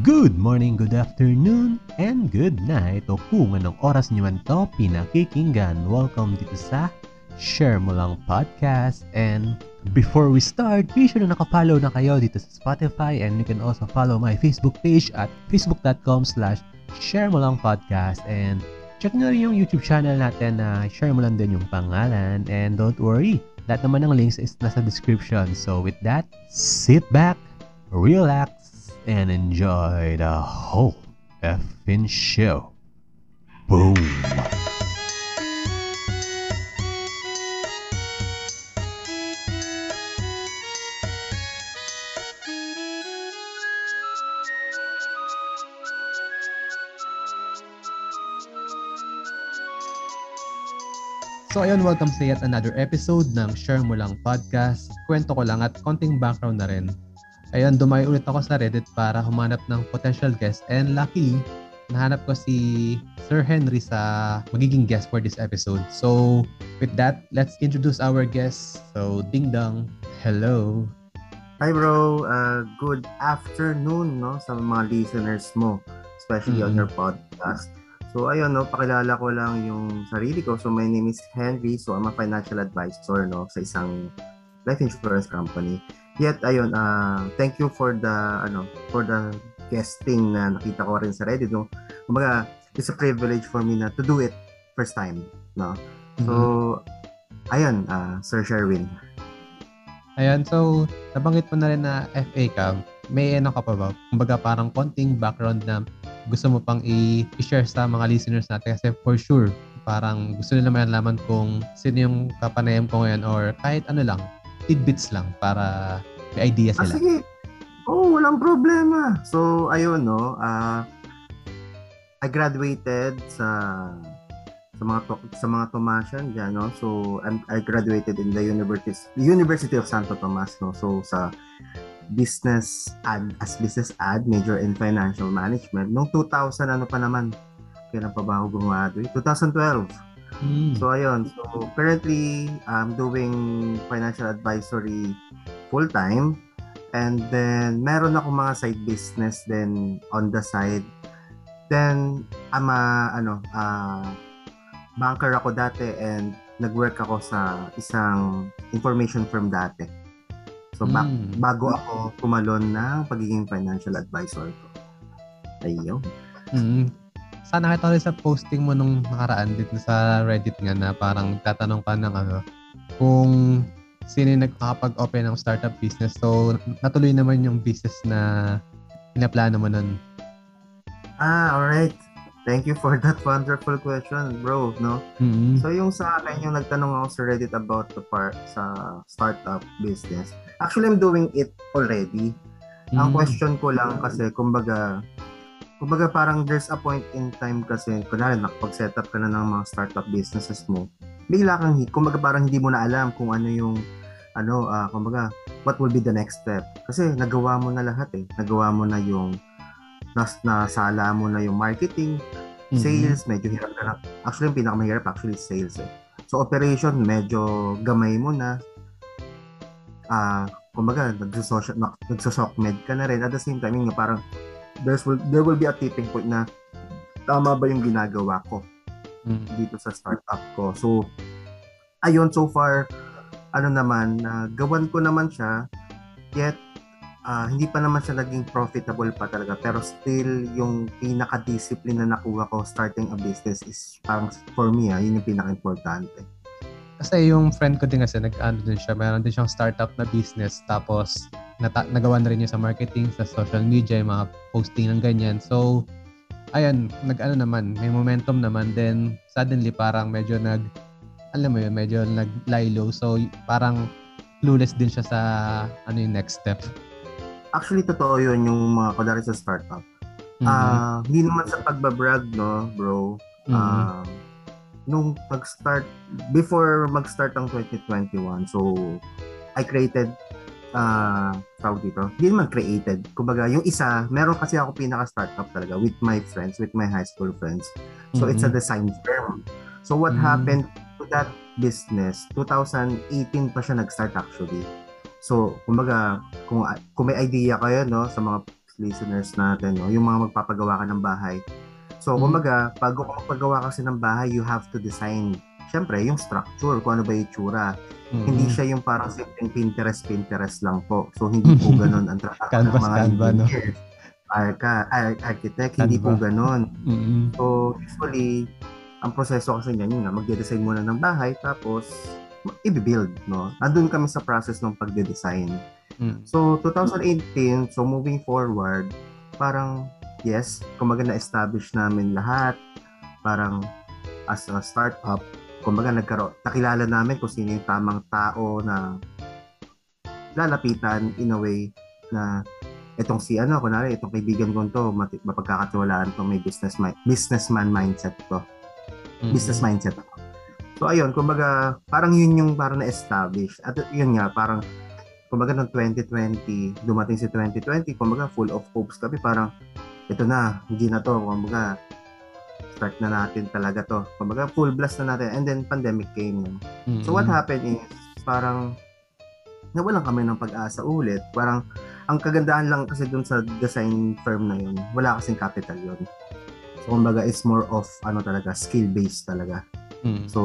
Good morning, good afternoon, and good night o kung anong oras nyo man to pinakikinggan. Welcome dito sa Share Mo Lang Podcast. And before we start, be sure na nakapollow na kayo dito sa Spotify and you can also follow my Facebook page at facebook.com slash Share Mo Lang Podcast. And check nyo rin yung YouTube channel natin na share mo lang din yung pangalan. And don't worry, lahat naman ng links is nasa description. So with that, sit back, relax, and enjoy the whole effing show. Boom. So ayun, welcome sa yet another episode ng Share Mo Lang Podcast. Kwento ko lang at konting background na rin ayun, dumayo ulit ako sa Reddit para humanap ng potential guest and luckily, nahanap ko si Sir Henry sa magiging guest for this episode. So, with that, let's introduce our guest. So, Ding Dong, hello. Hi bro, uh, good afternoon no sa mga listeners mo, especially mm-hmm. on your podcast. So ayun no, pakilala ko lang yung sarili ko. So my name is Henry, so I'm a financial advisor no sa isang life insurance company. Yet ayun, uh, thank you for the ano, for the guesting na nakita ko rin sa Reddit no. Kumbaga, it's a privilege for me na to do it first time, no. So mm-hmm. ayun, uh, Sir Sherwin. Ayun, so nabanggit mo na rin na FA ka. May ano ka pa ba? Kumbaga parang konting background na gusto mo pang i-share sa mga listeners natin kasi for sure parang gusto nila malaman kung sino yung kapanayam ko ngayon or kahit ano lang, tidbits lang para may idea sila. Ah, sige. Oh, walang problema. So, ayun, no. Uh, I graduated sa sa mga to, sa mga Tomasian diyan no so I'm, I graduated in the University University of Santo Tomas no so sa business ad as business ad major in financial management noong 2000 ano pa naman kailan pa ba ako gumaduate 2012 mm. so ayun so currently I'm doing financial advisory full time. And then meron ako mga side business then on the side. Then I'm a ano uh, banker ako dati and nag-work ako sa isang information firm dati. So ba- mm. bago ako kumalon ng pagiging financial advisor ko. Ayun. Mm. Sana kita rin sa posting mo nung nakaraan dito sa Reddit nga na parang tatanong ka ng ano, kung sino yung nagkakapag-open ng startup business. So, natuloy naman yung business na pinaplano mo nun. Ah, alright. Thank you for that wonderful question, bro, no? Mm-hmm. So, yung sa akin, yung nagtanong ako sa Reddit about the part sa startup business. Actually, I'm doing it already. Mm-hmm. Ang question ko lang kasi, kumbaga, kumbaga parang there's a point in time kasi, kunwari, nakapag-set up ka na ng mga startup businesses mo, bigla kang, kumbaga parang hindi mo na alam kung ano yung ano, uh, kumbaga, what will be the next step? Kasi nagawa mo na lahat eh. Nagawa mo na yung nas nasala mo na yung marketing, mm-hmm. sales, medyo hirap na. Actually, yung pinakamahirap actually sales eh. So, operation, medyo gamay mo na. Ah, uh, kumbaga, nagsosocial, nagsosokmed ka na rin. At the same time, yung parang, there's will, there will be a tipping point na tama ba yung ginagawa ko mm. dito sa startup ko. So, ayun, so far, ano naman, uh, gawan ko naman siya, yet uh, hindi pa naman siya naging profitable pa talaga. Pero still, yung pinaka-discipline na nakuha ko starting a business is parang for me, ah, yun yung pinaka-importante. Kasi yung friend ko din kasi, nag-ano din siya, meron din siyang startup na business, tapos nata- nagawa na rin niya sa marketing, sa social media, yung mga posting ng ganyan. So, ayun, nag-ano naman, may momentum naman, then suddenly parang medyo nag alam mo yun, medyo nag-lie low. So, parang clueless din siya sa ano yung next step. Actually, totoo yun yung mga kadari sa startup. Mm-hmm. Uh, hindi naman sa pagbabrag, no, bro. Mm-hmm. Uh, nung pag-start, before mag-start ang 2021, so, I created uh, tawag dito, hindi naman created. Kumbaga, yung isa, meron kasi ako pinaka-startup talaga with my friends, with my high school friends. So, mm-hmm. it's a design firm. So, what mm-hmm. happened that business, 2018 pa siya nag-start actually. So, kumbaga, kung, kung may idea kayo no, sa mga listeners natin, no? yung mga magpapagawa ka ng bahay. So, mm-hmm. kumbaga, pag magpagawa kasi ng bahay, you have to design, syempre, yung structure, kung ano ba yung tsura. Mm-hmm. Hindi siya yung parang simpleng Pinterest, Pinterest lang po. So, hindi po ganun ang trabaho ng mga Canva, engineers. No? Arca, architect, Canva. hindi po ganun. Mm-hmm. So, usually, ang proseso kasi niyan, yun nga, magde-design muna ng bahay, tapos, i-build, no? Nandun kami sa process ng pagde-design. Mm. So, 2018, so moving forward, parang, yes, kumaga na-establish namin lahat. Parang, as a startup, kumbaga nagkaroon, nakilala namin kung sino yung tamang tao na lalapitan in a way na itong si ano, kunwari, itong kaibigan ko to, mapagkakatiwalaan to, may business mi- businessman mindset to. Mm-hmm. Business mindset to. So ayun, kumbaga parang yun yung parang na-establish. At yun nga, parang kumbaga ng 2020, dumating si 2020, kumbaga full of hopes kami, parang ito na, hindi na to, kumbaga start na natin talaga to. Kumbaga full blast na natin and then pandemic came. Mm-hmm. So what happened is parang nawalan kami ng pag-asa ulit. Parang ang kagandahan lang kasi dun sa design firm na yun, wala kasing capital yun. So kumbaga it's more of ano talaga, skill based talaga. Mm-hmm. So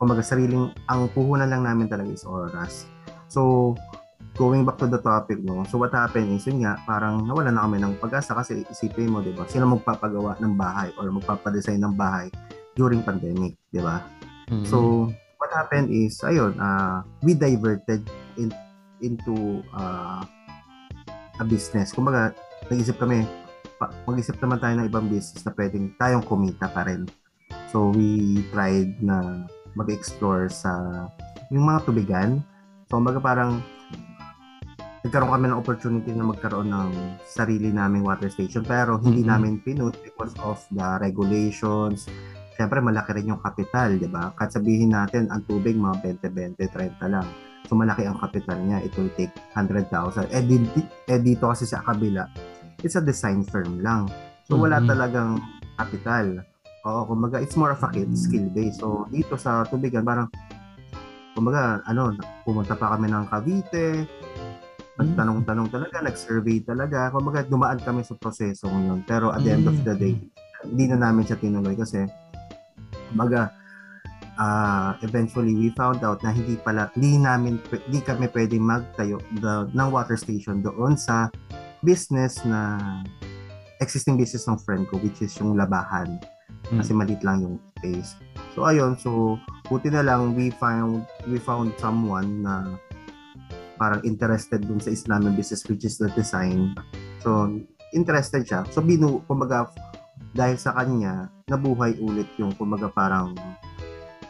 kumbaga sariling ang puhunan lang namin talaga is oras. So going back to the topic, no? So what happened is, yun nga, parang nawala na kami ng pag-asa kasi isipin mo, di ba? Sino magpapagawa ng bahay or magpapadesign ng bahay during pandemic, di ba? Mm-hmm. So, what happened is, ayun, uh, we diverted in, into uh, a business. Kumbaga, nag-isip kami, pa, mag-isip naman tayo ng ibang business na pwedeng tayong kumita pa rin. So, we tried na mag-explore sa yung mga tubigan. So, kumbaga parang nagkaroon kami ng opportunity na magkaroon ng sarili naming water station pero hindi mm-hmm. namin pinut because of the regulations. Siyempre, malaki rin yung capital, di ba? Kahit sabihin natin, ang tubig, mga 20, 20, 30 lang. So, malaki ang capital niya. It will take 100,000. Eh, di, eh, dito kasi sa kabila, it's a design firm lang. So, wala mm-hmm. talagang capital. Oo, kumbaga, it's more of a skill base. So, dito sa tubigan, parang, kumbaga, ano, pumunta pa kami ng Cavite, nagtanong-tanong talaga, nag-survey talaga. Kumbaga, dumaan kami sa proseso ngayon. Pero at the end of the day, mm. hindi na namin siya tinuloy kasi kumbaga, uh, eventually we found out na hindi pala, hindi namin, hindi kami pwedeng magtayo the, ng water station doon sa business na existing business ng friend ko which is yung labahan. Kasi mm. maliit lang yung space. So ayun, so buti na lang we found we found someone na parang interested dun sa Islamic business which is the design. So, interested siya. So, binu, kumbaga, dahil sa kanya, nabuhay ulit yung, kumbaga, parang,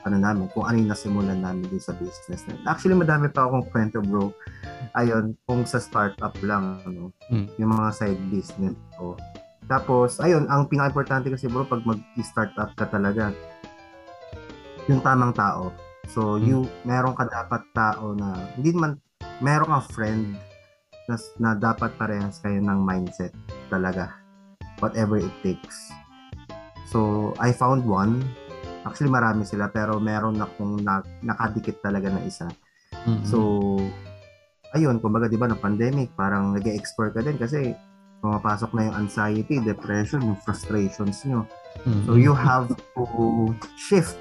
ano namin, kung ano yung nasimulan namin dun sa business na. Actually, madami pa akong kwento, bro. Ayun, kung sa startup lang, ano, mm. yung mga side business ko. Tapos, ayun, ang pinaka-importante kasi, bro, pag mag-startup ka talaga, yung tamang tao. So, mm. you, meron ka dapat tao na, hindi man meron kang friend na, na dapat parehas kayo ng mindset talaga. Whatever it takes. So, I found one. Actually, marami sila pero meron akong na, nakadikit talaga na isa. Mm-hmm. So, ayun, kumbaga 'di ba na pandemic, parang nag-explore ka din kasi pumapasok na yung anxiety, depression, yung frustrations nyo. Mm-hmm. So, you have to shift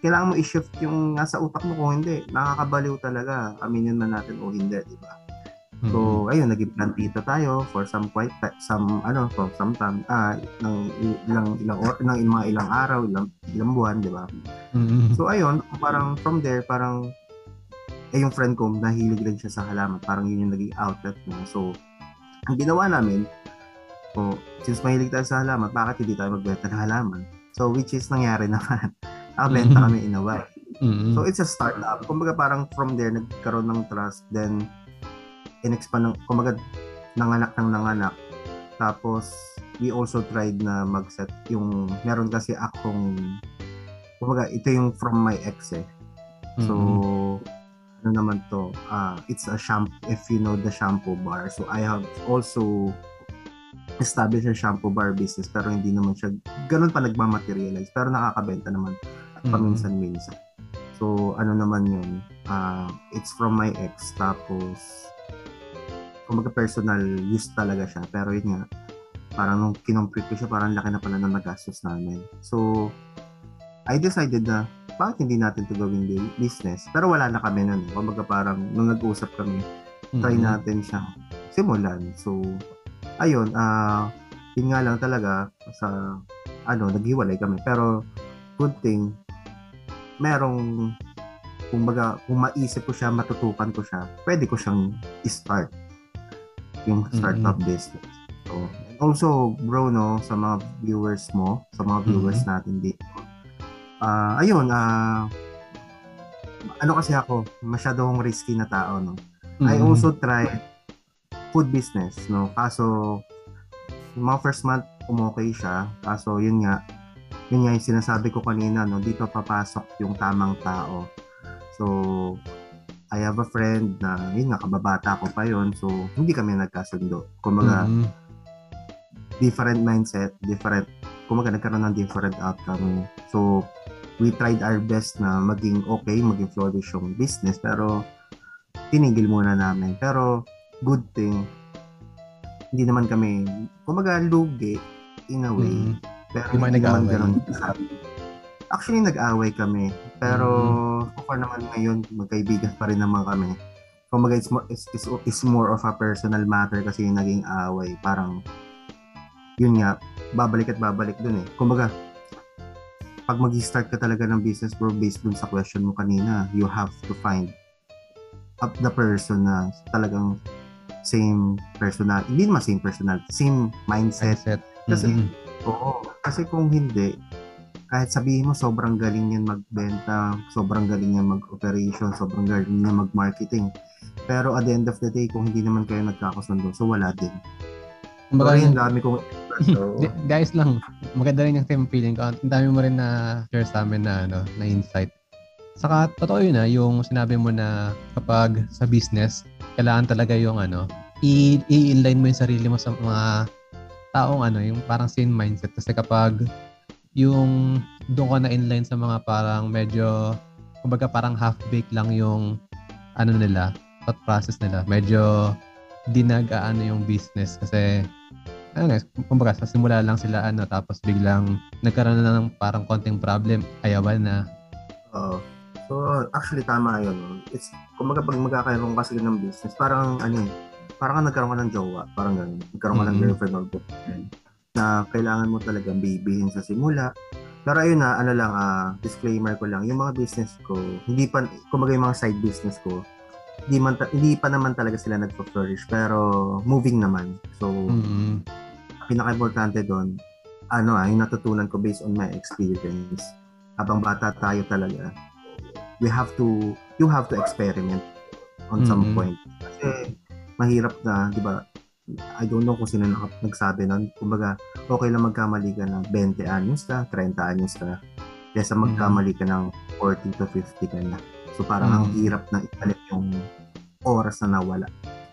kailangan mo i-shift yung nasa utak mo kung hindi. Nakakabaliw talaga. Aminin man natin o hindi, di ba? So, mm-hmm. ayun, naging plantito tayo for some quite some ano, for some time ah ng ilang ilang or, ng mga ilang araw, ilang ilang buwan, di ba? Mm-hmm. So, ayun, parang from there, parang eh yung friend ko, nahilig rin siya sa halaman. Parang yun yung naging outlet niya. So, ang ginawa namin, so, since mahilig tayo sa halaman, bakit hindi tayo magbenta ng halaman? So, which is nangyari naman nakabenta mm-hmm. kami in a way. Mm-hmm. So it's a startup. Kumbaga parang from there nagkaroon ng trust then in-expand ng kumbaga nanganak ng nanganak. Tapos we also tried na mag-set yung meron kasi akong kumbaga ito yung from my ex eh. So mm-hmm. ano naman to? Uh, it's a shampoo if you know the shampoo bar. So I have also established a shampoo bar business pero hindi naman siya ganun pa nagmamaterialize pero nakakabenta naman paminsan-minsan. So, ano naman yun, uh, it's from my ex, tapos, kumbaga personal use talaga siya. Pero yun nga, parang nung kinompute ko siya, parang laki na pala ng nagastos namin. So, I decided na, bakit hindi natin to gawing business? Pero wala na kami nun. Kumbaga parang, nung nag-usap kami, try mm-hmm. natin siyang simulan. So, ayun, ah, uh, yun nga lang talaga, sa, ano, naghiwalay kami. Pero, good thing, merong kumbaga, kung maisip ko siya, matutukan ko siya, pwede ko siyang i-start yung startup mm-hmm. business. So, also, bro, no, sa mga viewers mo, sa mga viewers mm-hmm. natin dito, uh, ayun, uh, ano kasi ako, masyado akong risky na tao, no. Mm-hmm. I also tried food business, no. Kaso, yung mga first month, umokay siya. Kaso, yun nga, yun nga yung sinasabi ko kanina, no, dito papasok yung tamang tao So, I have a friend na, yun nga, kababata ko pa yon So, hindi kami nagkasundo. Kumbaga, mm-hmm. different mindset, different, kumaga nagkaroon ng different outcome. So, we tried our best na maging okay, maging flourish yung business, pero tinigil muna namin. Pero, good thing, hindi naman kami, kumaga, lugi in a way. Mm-hmm. Pero hindi naman ganun. Actually, nag-away kami. Pero, mm-hmm. so far naman ngayon, magkaibigan pa rin naman kami. Kumbaga, it's more, it's, it's, it's more of a personal matter kasi yung naging away. Parang, yun nga, babalik at babalik dun eh. Kumbaga, pag mag-start ka talaga ng business bro, based dun sa question mo kanina, you have to find up the person na talagang same personal, hindi naman same personal, same mindset. mindset. Kasi, mm-hmm. Oo, kasi kung hindi, kahit sabihin mo sobrang galing niyan magbenta, sobrang galing niyan mag-operation, sobrang galing niyan mag-marketing. Pero at the end of the day, kung hindi naman kayo nagkakasundo, so wala din. Kumbaga, yung dami kong so, guys lang, maganda rin yung team feeling ko. Ang dami mo rin na share sa amin na, ano, na insight. Saka, totoo yun na, ah, yung sinabi mo na kapag sa business, kailangan talaga yung ano, i-inline mo yung sarili mo sa mga taong ano, yung parang same mindset. Kasi kapag yung doon ko na inline sa mga parang medyo kumbaga parang half-baked lang yung ano nila, thought process nila. Medyo dinagaan yung business kasi ano nga, kumbaga sa simula lang sila ano tapos biglang nagkaroon na ng parang konting problem, ayawan na. Oo. So actually tama 'yun. It's kumbaga pag magkakaroon kasi ng business, parang ano eh, parang nagkaroon ka ng jowa, parang ganun. Nagkaroon ka mm-hmm. ng girlfriend or boyfriend na kailangan mo talagang bibihin sa simula. Pero ayun na, ano lang, uh, disclaimer ko lang, yung mga business ko, hindi pa, kumbaga yung mga side business ko, hindi, man, hindi pa naman talaga sila nagpo-flourish, pero moving naman. So, mm-hmm. pinaka-importante doon, ano ah, yung natutunan ko based on my experience, habang bata tayo talaga, we have to, you have to experiment on mm-hmm. some point. Kasi, mahirap na, di ba, I don't know kung sino nagsabi nun. Kumbaga, okay lang magkamali ka ng 20 anyos ka, 30 anyos ka, kaysa magkamali ka ng 40 to 50 ka na. So parang mm. ang hirap na ibalik yung oras na nawala.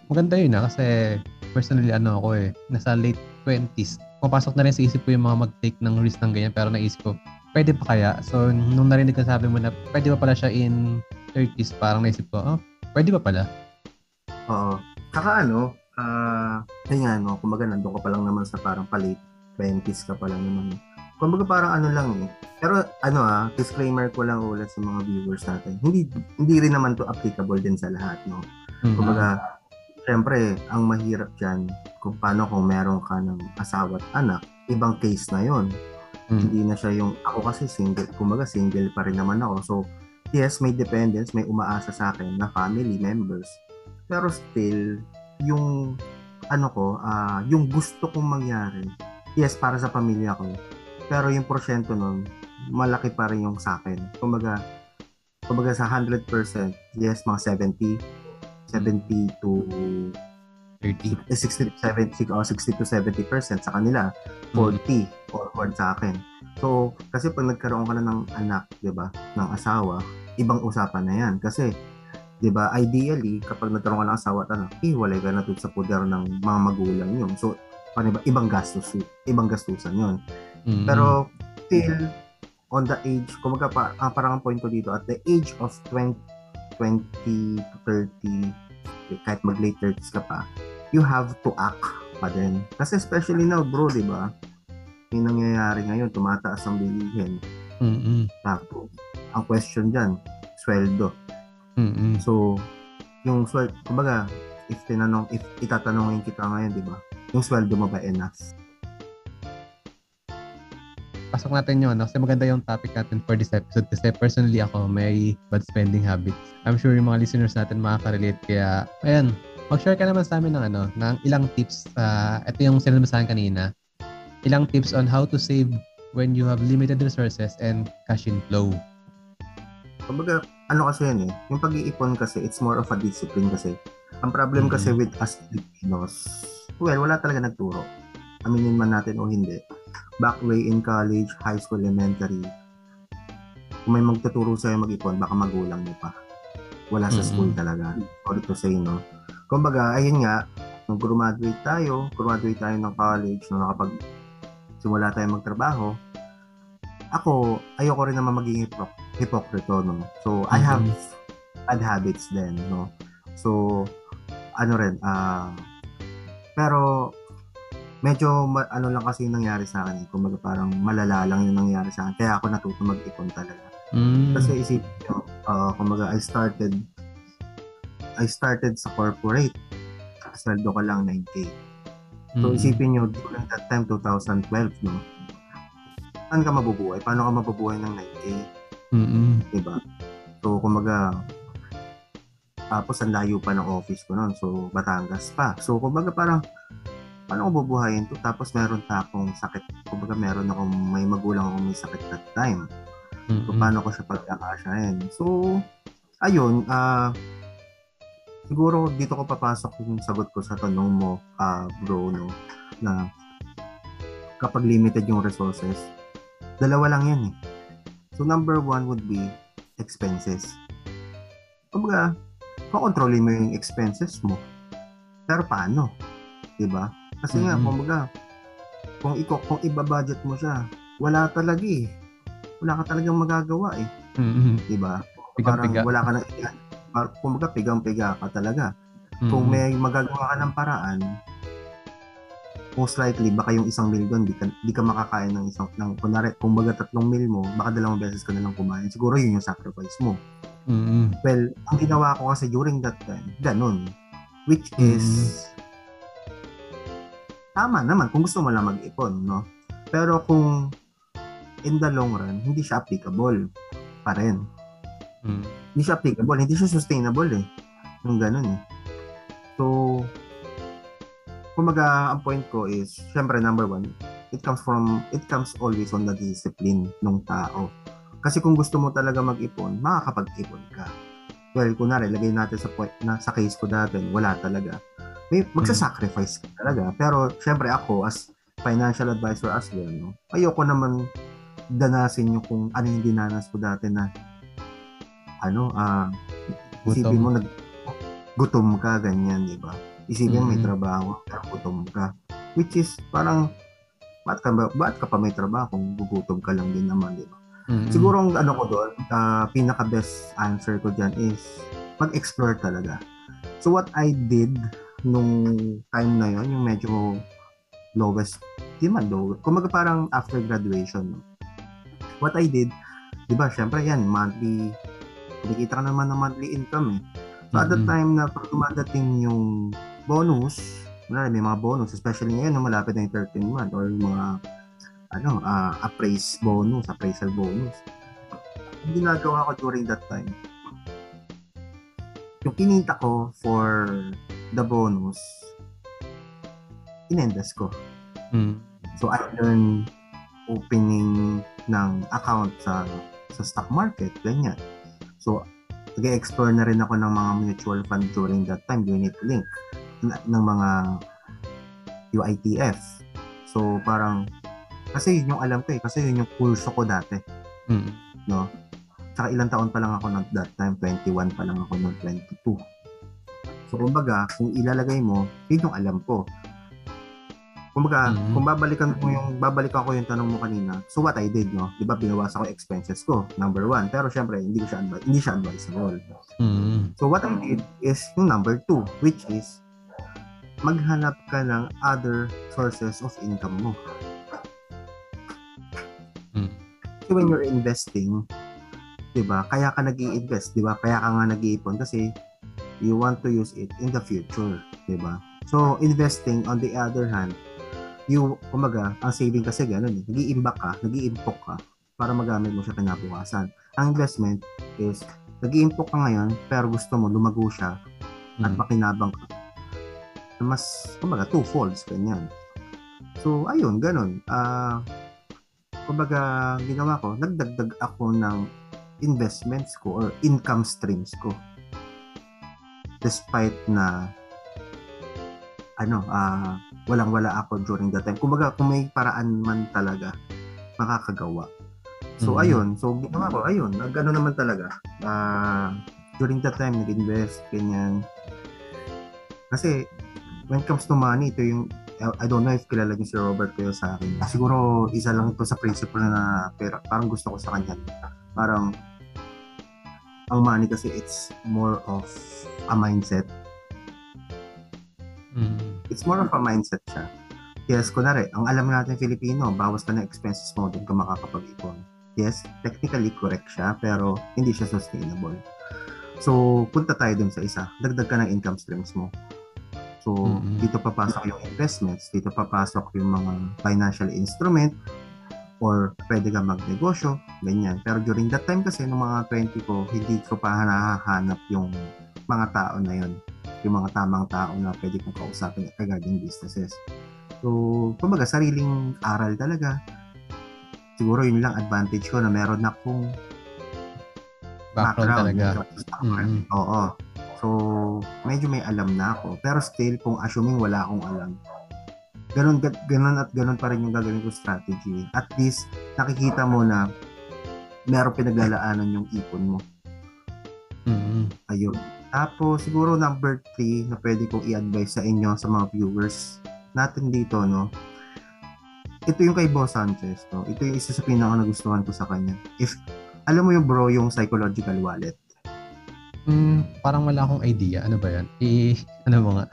Maganda yun na ah, kasi personally ano ako eh, nasa late 20s. Papasok na rin sa isip ko yung mga mag-take ng risk ng ganyan pero naisip ko, pwede pa kaya? So nung narinig ko sabi mo na pwede pa pala siya in 30s, parang naisip ko, oh, pwede pa pala? Oo. Saka ano, ah, uh, ayun nga, no, kumbaga nandun ka pa lang naman sa parang palate 20s ka pa lang naman. Kumbaga parang ano lang eh. Pero ano ah, disclaimer ko lang ulit sa mga viewers natin. Hindi hindi rin naman to applicable din sa lahat, no. Mm-hmm. Kumbaga, syempre, ang mahirap diyan kung paano kung meron ka ng asawa at anak, ibang case na 'yon. Mm-hmm. Hindi na siya yung ako kasi single, kumbaga single pa rin naman ako. So, yes, may dependence, may umaasa sa akin na family members. Pero still, yung ano ko, uh, yung gusto kong mangyari, yes, para sa pamilya ko. Pero yung porsyento nun, malaki pa rin yung sa akin. Kumbaga, kumbaga sa 100%, yes, mga 70, 70 to 30. 60 to 70, oh, 60 to 70% sa kanila, 40 mm. forward sa akin. So, kasi pag nagkaroon ka na ng anak, 'di ba, ng asawa, ibang usapan na 'yan kasi 'di ba? Ideally, kapag nagkaroon ka ng asawa at anak, iwalay ka na sa poder ng mga magulang niyo. So, paano ba? Ibang gastos, ibang gastusan 'yon. Mm-hmm. Pero still on the age, kumaga pa, ah, parang ang point ko dito, at the age of 20, 20 to 30, kahit mag late 30s ka pa, you have to act pa din. Kasi especially now, bro, di ba? Yung nangyayari ngayon, tumataas ang bilihin. Mm-mm. Tapos, ang question dyan, sweldo. Mm-mm. So, yung sweldo, kumbaga, if tinanong, if itatanongin kita ngayon, di ba? Yung sweldo mo ba enough? pasok natin yun, no? Kasi maganda yung topic natin for this episode kasi personally ako may bad spending habits. I'm sure yung mga listeners natin makaka-relate kaya, ayan, mag-share ka naman sa amin ng ano, ng ilang tips. Uh, ito yung sinasabi kanina. Ilang tips on how to save when you have limited resources and cash inflow. Kumbaga, ano kasi yan eh, yung pag-iipon kasi, it's more of a discipline kasi. Ang problem mm-hmm. kasi with us Filipinos, well, wala talaga nagturo. Aminin man natin o hindi back way in college, high school, elementary, kung may magtuturo sa'yo mag-ipon, baka magulang mo pa. Wala sa mm-hmm. school talaga. Sorry to say, no? Kumbaga, ayun nga, nung graduate tayo, graduate tayo ng college, nung nakapag simula tayo magtrabaho, ako, ayoko rin naman maging hipok hipokrito, no? So, mm-hmm. I have bad habits din, no? So, ano rin, uh, pero medyo ma- ano lang kasi yung nangyari sa akin. Kumbaga parang malala lang yung nangyari sa akin. Kaya ako natuto mag-ipon talaga. Mm. Kasi isip nyo, uh, kumbaga I started I started sa corporate. Sweldo ko lang 9K. So mm. isipin nyo, during that time, 2012, no? Saan ka mabubuhay? Paano ka mabubuhay ng 9K? Mm-hmm. Diba? So, kumbaga, tapos ang layo pa ng office ko noon. So, Batangas pa. So, kumbaga parang paano ko bubuhayin to? Tapos meron pa akong sakit. Kumbaga meron akong, may magulang akong may sakit that time. Mm-hmm. So, paano ko siya pagkakasyahin? So, ayun, ah, uh, siguro dito ko papasok yung sagot ko sa tanong mo, uh, bro, no, na kapag limited yung resources, dalawa lang yan eh. So, number one would be expenses. Kumbaga, makontrolin mo yung expenses mo. Pero paano? Diba? Kasi mm-hmm. nga, kumbaga, kung, iko, kung iba-budget mo siya, wala talaga eh. Wala ka talagang magagawa eh. Mm-hmm. Diba? Parang wala ka na, kumbaga, pigang-piga ka talaga. Mm-hmm. Kung may magagawa ka ng paraan, most likely, baka yung isang meal doon, di ka, di ka makakain ng isang, ng, kunwari, kung baga tatlong meal mo, baka dalawang beses ka na lang kumain. Siguro yun yung sacrifice mo. Mm-hmm. Well, ang ginawa ko kasi during that time, ganun. Which is, mm-hmm tama naman kung gusto mo lang mag-ipon, no? Pero kung in the long run, hindi siya applicable pa rin. Mm. Hindi siya applicable, hindi siya sustainable eh. Yung ganun eh. So, kumaga, ang point ko is, syempre, number one, it comes from, it comes always on the discipline ng tao. Kasi kung gusto mo talaga mag-ipon, makakapag-ipon ka. Well, kunwari, lagay natin sa point, na sa case ko dati, wala talaga may magsa-sacrifice ka talaga. Pero syempre ako as financial advisor as well, no? Ayoko naman danasin yung kung ano yung dinanas ko dati na ano, ah uh, isipin mo nag gutom ka ganyan, di ba? Isipin mm-hmm. may trabaho pero gutom ka. Which is parang ba't ka, ba, ba't ka pa may trabaho kung gugutom ka lang din naman, di ba? Mm-hmm. Siguro ang ano ko doon, uh, pinaka best answer ko diyan is mag-explore talaga. So what I did nung time na yon yung medyo lowest, di man low, kumaga parang after graduation. No? What I did, di ba, syempre yan, monthly, kumikita ka naman ng monthly income eh. So mm-hmm. at the time na pag dumadating yung bonus, wala, may mga bonus, especially ngayon na malapit na yung 13 month or yung mga ano, uh, appraise bonus, appraisal bonus. Yung ginagawa ko during that time, yung kinita ko for the bonus, inendas ko. Mm. So, I learned opening ng account sa sa stock market, ganyan. So, nag-explore na rin ako ng mga mutual fund during that time, unit link, ng mga UITF. So, parang, kasi yun yung alam ko eh, kasi yun yung kurso ko dati. Mm. No? Tsaka ilang taon pa lang ako ng that time, 21 pa lang ako ng 22. So, kumbaga, kung ilalagay mo, yun yung alam ko. Kumbaga, mm-hmm. kung babalikan mo yung, babalikan ko yung tanong mo kanina, so what I did, no? Di ba, binawasan ko expenses ko, number one. Pero syempre, hindi ko siya, advi- hindi siya advisable. Mm-hmm. So what I did is yung number two, which is, maghanap ka ng other sources of income mo. Hmm. So when you're investing, 'di ba? Kaya ka nag-i-invest, 'di ba? Kaya ka nga nag-iipon kasi you want to use it in the future, 'di ba? So investing on the other hand, you kumaga, ang saving kasi ganun, eh. nag-iimbak ka, nag-iimpok ka para magamit mo siya kinabukasan. Ang investment is nag-iimpok ka ngayon pero gusto mo lumago siya at hmm. makinabang ka mas, kumbaga, two folds, ganyan. So, ayun, ganun. Uh, kumbaga, ginawa ko, nagdagdag ako ng investments ko or income streams ko. Despite na, ano, uh, walang-wala ako during that time. Kumbaga, kung may paraan man talaga, makakagawa. So, mm-hmm. ayun. So, ginawa ko, ayun. Nagano naman talaga. Uh, during that time, nag-invest, ganyan. Kasi, when it comes to money, ito yung I don't know if kilala niyo si Robert kayo sa akin. Siguro isa lang ito sa principle na pero parang gusto ko sa kanya. Parang ang money kasi it's more of a mindset. Mm. It's more of a mindset siya. Yes, kunwari, ang alam natin Filipino, bawas ka ng expenses mo doon ka makakapag-ipon. Yes, technically correct siya, pero hindi siya sustainable. So, punta tayo dun sa isa. Dagdag ka ng income streams mo So, mm-hmm. dito papasok yung investments, dito papasok yung mga financial instrument, or pwede ka magnegosyo, ganyan. Pero during that time kasi, nung mga 20 ko, hindi ko pa nahahanap yung mga tao na yun. Yung mga tamang tao na pwede kong kausapin regarding businesses. So, kumbaga, sariling aral talaga. Siguro yun lang advantage ko na meron na akong background, background talaga. Mm-hmm. Oo. So, medyo may alam na ako. Pero still, kung assuming wala akong alam, ganun, ganun at ganun pa rin yung gagawin ko strategy. At least, nakikita mo na meron pinaglalaanan yung ipon mo. Mm-hmm. Ayun. Tapos, siguro number three na pwede kong i-advise sa inyo, sa mga viewers natin dito, no? Ito yung kay Boss Sanchez, no? Ito yung isa sa pinaka nagustuhan ko sa kanya. If, alam mo yung bro, yung psychological wallet. Hmm, parang wala akong idea. Ano ba yan? I, ano mo nga?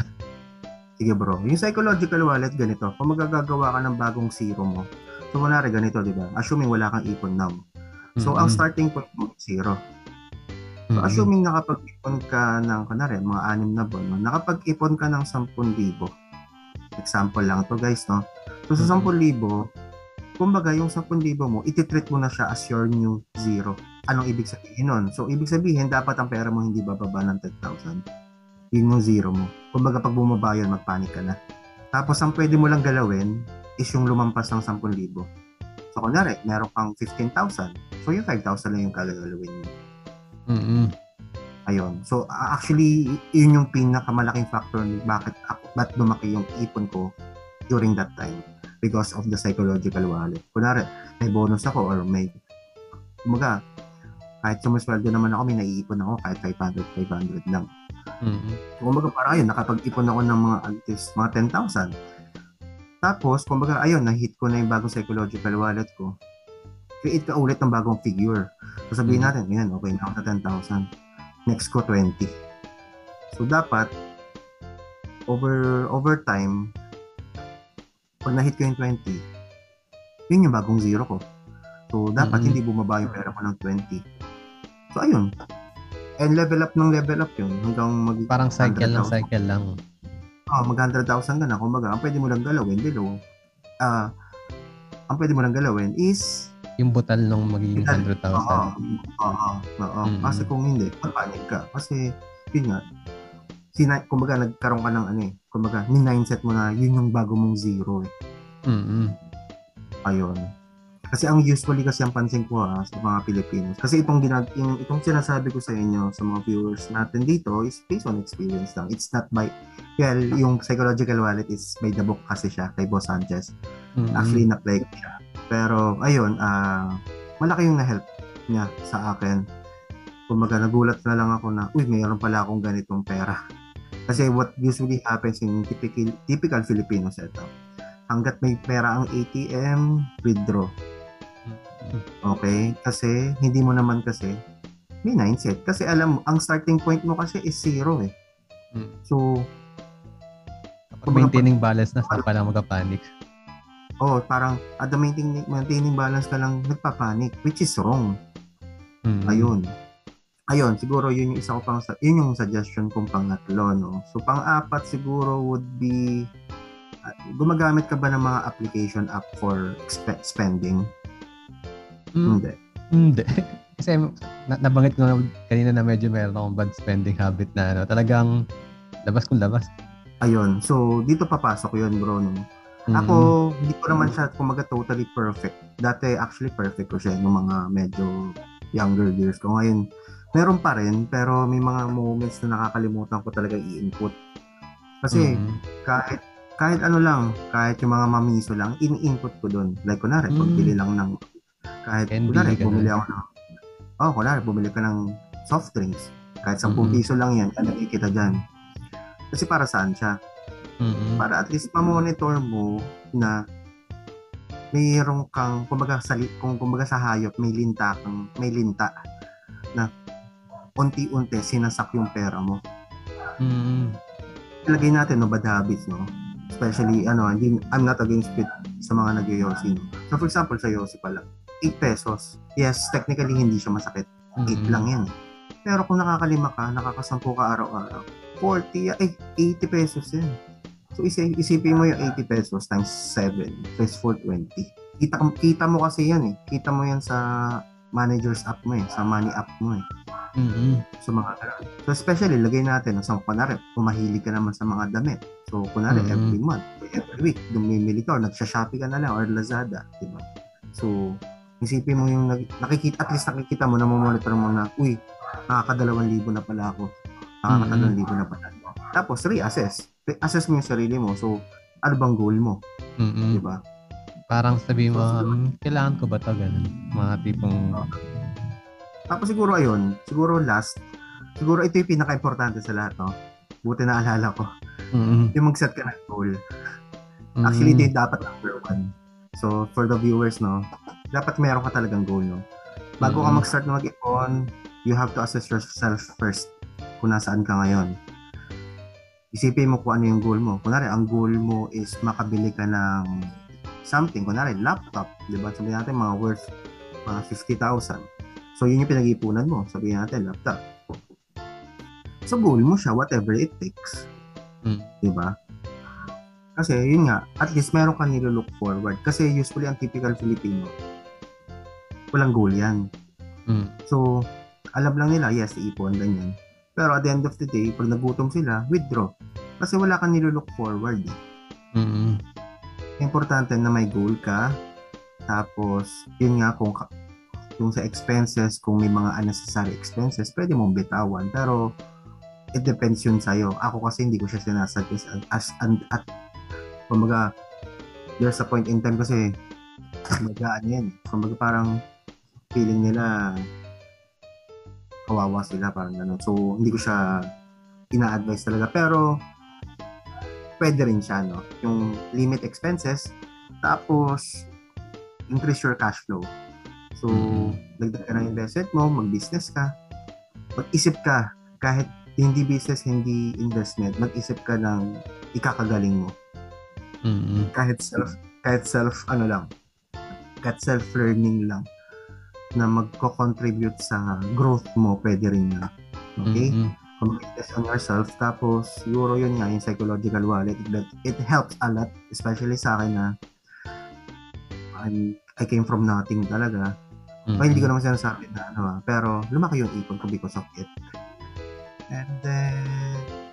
Sige bro, yung psychological wallet ganito, kung magagagawa ka ng bagong zero mo, so kunwari ganito, di ba? Assuming wala kang ipon now. So, mm-hmm. ang starting point mo zero. So, mm-hmm. assuming nakapag-ipon ka ng, kunwari, mga anim na buwan, no? nakapag-ipon ka ng 10,000. Example lang to guys, no? So, sa 10,000, kumbaga, yung 10,000 mo, ititreat mo na siya as your new zero anong ibig sabihin nun? So, ibig sabihin, dapat ang pera mo hindi bababa ng 10,000. Yun yung zero mo. Kumbaga, pag bumaba yun, magpanik ka na. Tapos, ang pwede mo lang galawin is yung lumampas ng 10,000. So, kunwari, meron kang 15,000. So, yung 5,000 lang yung kagagalawin mo. Mm-hmm. Ayun. So, actually, yun yung pinakamalaking factor bakit ba't lumaki yung ipon ko during that time because of the psychological wallet. Kunwari, may bonus ako or may, kumaga, kahit sumusweldo naman ako, may naiipon ako kahit 500, 500 lang. Mm-hmm. Kumbaga parang ayun, nakapag-ipon ako ng mga at mga 10,000. Tapos, kumbaga ayun, na-hit ko na yung bagong psychological wallet ko. Create ka ulit ng bagong figure. So sabihin mm-hmm. natin, yan, okay na ako sa 10,000. Next ko 20. So dapat, over over time, pag na-hit ko yung 20, yun yung bagong zero ko. So, dapat mm-hmm. hindi bumaba yung pera ko ng 20. So, ayun. And level up ng level up yun hanggang mag... Parang cycle lang, cycle lang. Oh, mag 100,000 ka na. Kumbaga, ang pwede mo lang galawin, below. Ah, uh, ang pwede mo lang galawin is... Yung butal nung magiging 100,000. Oo, oo, oo. Kasi kung hindi, papanig ka. Kasi, yun nga, sina, kumbaga, nagkaroon ka ng ano eh. Kumbaga, ni-mindset mo na yun yung bago mong zero eh. Mm-hmm. Ayun. Kasi ang usually kasi ang pansin ko ha, sa mga Pilipinos. Kasi itong, ginag- yung, itong sinasabi ko sa inyo, sa mga viewers natin dito, is based on experience lang. It's not by, well, yung psychological wallet is by the book kasi siya, kay Boss Sanchez. Mm-hmm. Actually, na-play siya. Pero, ayun, uh, malaki yung na-help niya sa akin. Kumaga, nagulat na lang ako na, uy, mayroon pala akong ganitong pera. Kasi what usually happens in typical, typical Filipino setup, hanggat may pera ang ATM, withdraw Okay? Kasi, hindi mo naman kasi may mindset. Kasi alam mo, ang starting point mo kasi is zero eh. Hmm. So, maintaining balance na sa pala magka-panic. Oh, parang at the maintaining, maintaining balance ka lang nagpa-panic, which is wrong. Mm-hmm. Ayun. Ayun, siguro yun yung isa ko pang, yun yung suggestion kong pangatlo, no? So, pang-apat siguro would be, uh, gumagamit ka ba ng mga application app for exp- spending? Mm. Hindi. Hindi. Kasi na- nabanggit ko na kanina na medyo meron akong bad spending habit na ano, talagang labas kung labas. Ayun. So, dito papasok yun, bro. No? Mm-hmm. Ako, hindi ko naman siya kumaga totally perfect. Dati, actually, perfect ko siya nung mga medyo younger years ko. Ngayon, meron pa rin, pero may mga moments na nakakalimutan ko talaga i-input. Kasi, mm-hmm. kahit kahit ano lang, kahit yung mga mamiso lang, in-input ko doon. Like, kunwari, mm. pagbili lang ng, kahit, NBA kunwari, bumili ako ng, oh, kunwari, bumili ka ng soft drinks. Kahit 10 mm-hmm. piso lang yan, kalagay kita dyan. Kasi para saan siya? Mm-hmm. Para at least ma-monitor mo na mayroong kang, kumbaga sa, kung kumbaga sa hayop, may linta kang, may linta na unti-unti sinasak yung pera mo. Mm-hmm. Ilagay natin, no, bad habits, no? Especially, ano, hindi, I'm not against it sa mga nag-yosi. No? So, for example, sa yosi pala, 8 pesos. Yes, technically hindi siya masakit. 8 mm-hmm. lang yan. Pero kung nakakalima ka, nakakasampu ka araw-araw, 40, ay 80 pesos yan. So isip, isipin mo yung 80 pesos times 7, so it's 420. Kita, kita mo kasi yan eh. Kita mo yan sa manager's app mo eh, sa money app mo eh. Mm-hmm. So mga So especially, lagay natin, so kunwari, pumahilig ka naman sa mga damit. So kunwari, mm-hmm. every month, every week, dumimili ka or nagsha-shopee ka na lang or Lazada, di ba? So, isipin mo yung nakikita, at least nakikita mo, na monitor mo na, uy, nakakadalawang libo na pala ako. Nakakadalawang mm-hmm. libo na pala ako. Tapos, reassess. Reassess mo yung sarili mo. So, ano bang goal mo? Mm-hmm. Di ba? Parang sabi mo, so, um, kailangan ko ba ito? Ganun. Mga tipong... Tapos siguro ayun, siguro last, siguro ito yung pinaka-importante sa lahat, no? Buti na alala ko. Mm-hmm. Yung mag-set ka ng goal. Actually, mm-hmm. ito yung dapat number one. So, for the viewers, no, dapat meron ka talagang goal, no? Bago mm-hmm. ka mag-start na mag-ipon, you have to assess yourself first kung nasaan ka ngayon. Isipin mo kung ano yung goal mo. Kunwari, ang goal mo is makabili ka ng something. Kunwari, laptop. Di ba? Sabihin natin mga worth mga 50,000. So, yun yung pinag-ipunan mo. Sabihin natin, laptop. So, goal mo siya, whatever it takes. Mm. Di ba? Kasi, yun nga, at least meron ka nilo-look forward. Kasi usually, ang typical Filipino, walang goal yan. Mm. So, alam lang nila, yes, iipon, ganyan. Pero at the end of the day, pag nagutom sila, withdraw. Kasi wala kang nilook forward. Eh. Mm-hmm. Importante na may goal ka. Tapos, yun nga, kung, kung sa expenses, kung may mga unnecessary expenses, pwede mong bitawan. Pero, it depends yun sa'yo. Ako kasi hindi ko siya sinasuggest as, as and, at kumbaga, there's a point in time kasi kumbaga ano yan. Kumbaga parang feeling nila kawawa sila, parang gano'n. So, hindi ko siya ina-advise talaga. Pero, pwede rin siya, no? Yung limit expenses, tapos, increase your cash flow. So, mm-hmm. dagdag ka ng investment mo, mag-business ka, mag-isip ka, kahit hindi business, hindi investment, mag-isip ka ng ikakagaling mo. Mm-hmm. Kahit self, kahit self, ano lang, kahit self-learning lang na magko-contribute sa growth mo, pwede rin na. Okay? Mm-hmm. Commitment on yourself. Tapos, siguro yun nga, yung psychological wallet. That it helps a lot, especially sa akin na I'm, I came from nothing talaga. Mm-hmm. Well, hindi ko naman sinasabi na ano, ah, pero lumaki yung ipon ko because of it. And then,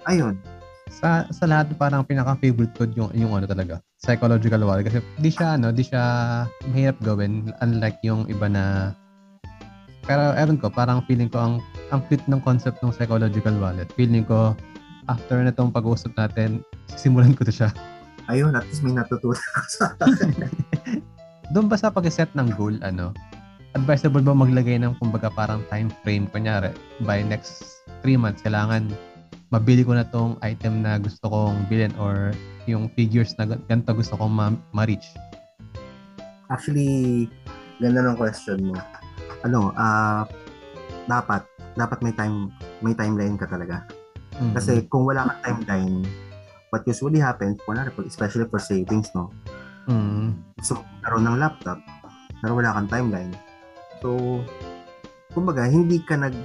ayun, sa sa lahat parang pinaka favorite ko yung yung ano talaga psychological wallet kasi di siya ano di siya mahirap gawin unlike yung iba na pero ewan ko, parang feeling ko ang ang fit ng concept ng psychological wallet. Feeling ko, after na itong pag-uusap natin, simulan ko to siya. Ayun, at least may natutunan sa Doon ba sa pag-set ng goal, ano, advisable ba maglagay ng kumbaga parang time frame? Kunyari, by next 3 months, kailangan mabili ko na tong item na gusto kong bilhin or yung figures na ganito gusto kong ma- ma-reach? Actually, ganda ng question mo ano, uh, dapat dapat may time may timeline ka talaga. Mm-hmm. Kasi kung wala kang timeline, what usually happens, kunwari, especially for savings, no? Mm. So, karoon ng laptop, pero wala kang timeline. So, kumbaga, hindi ka nag,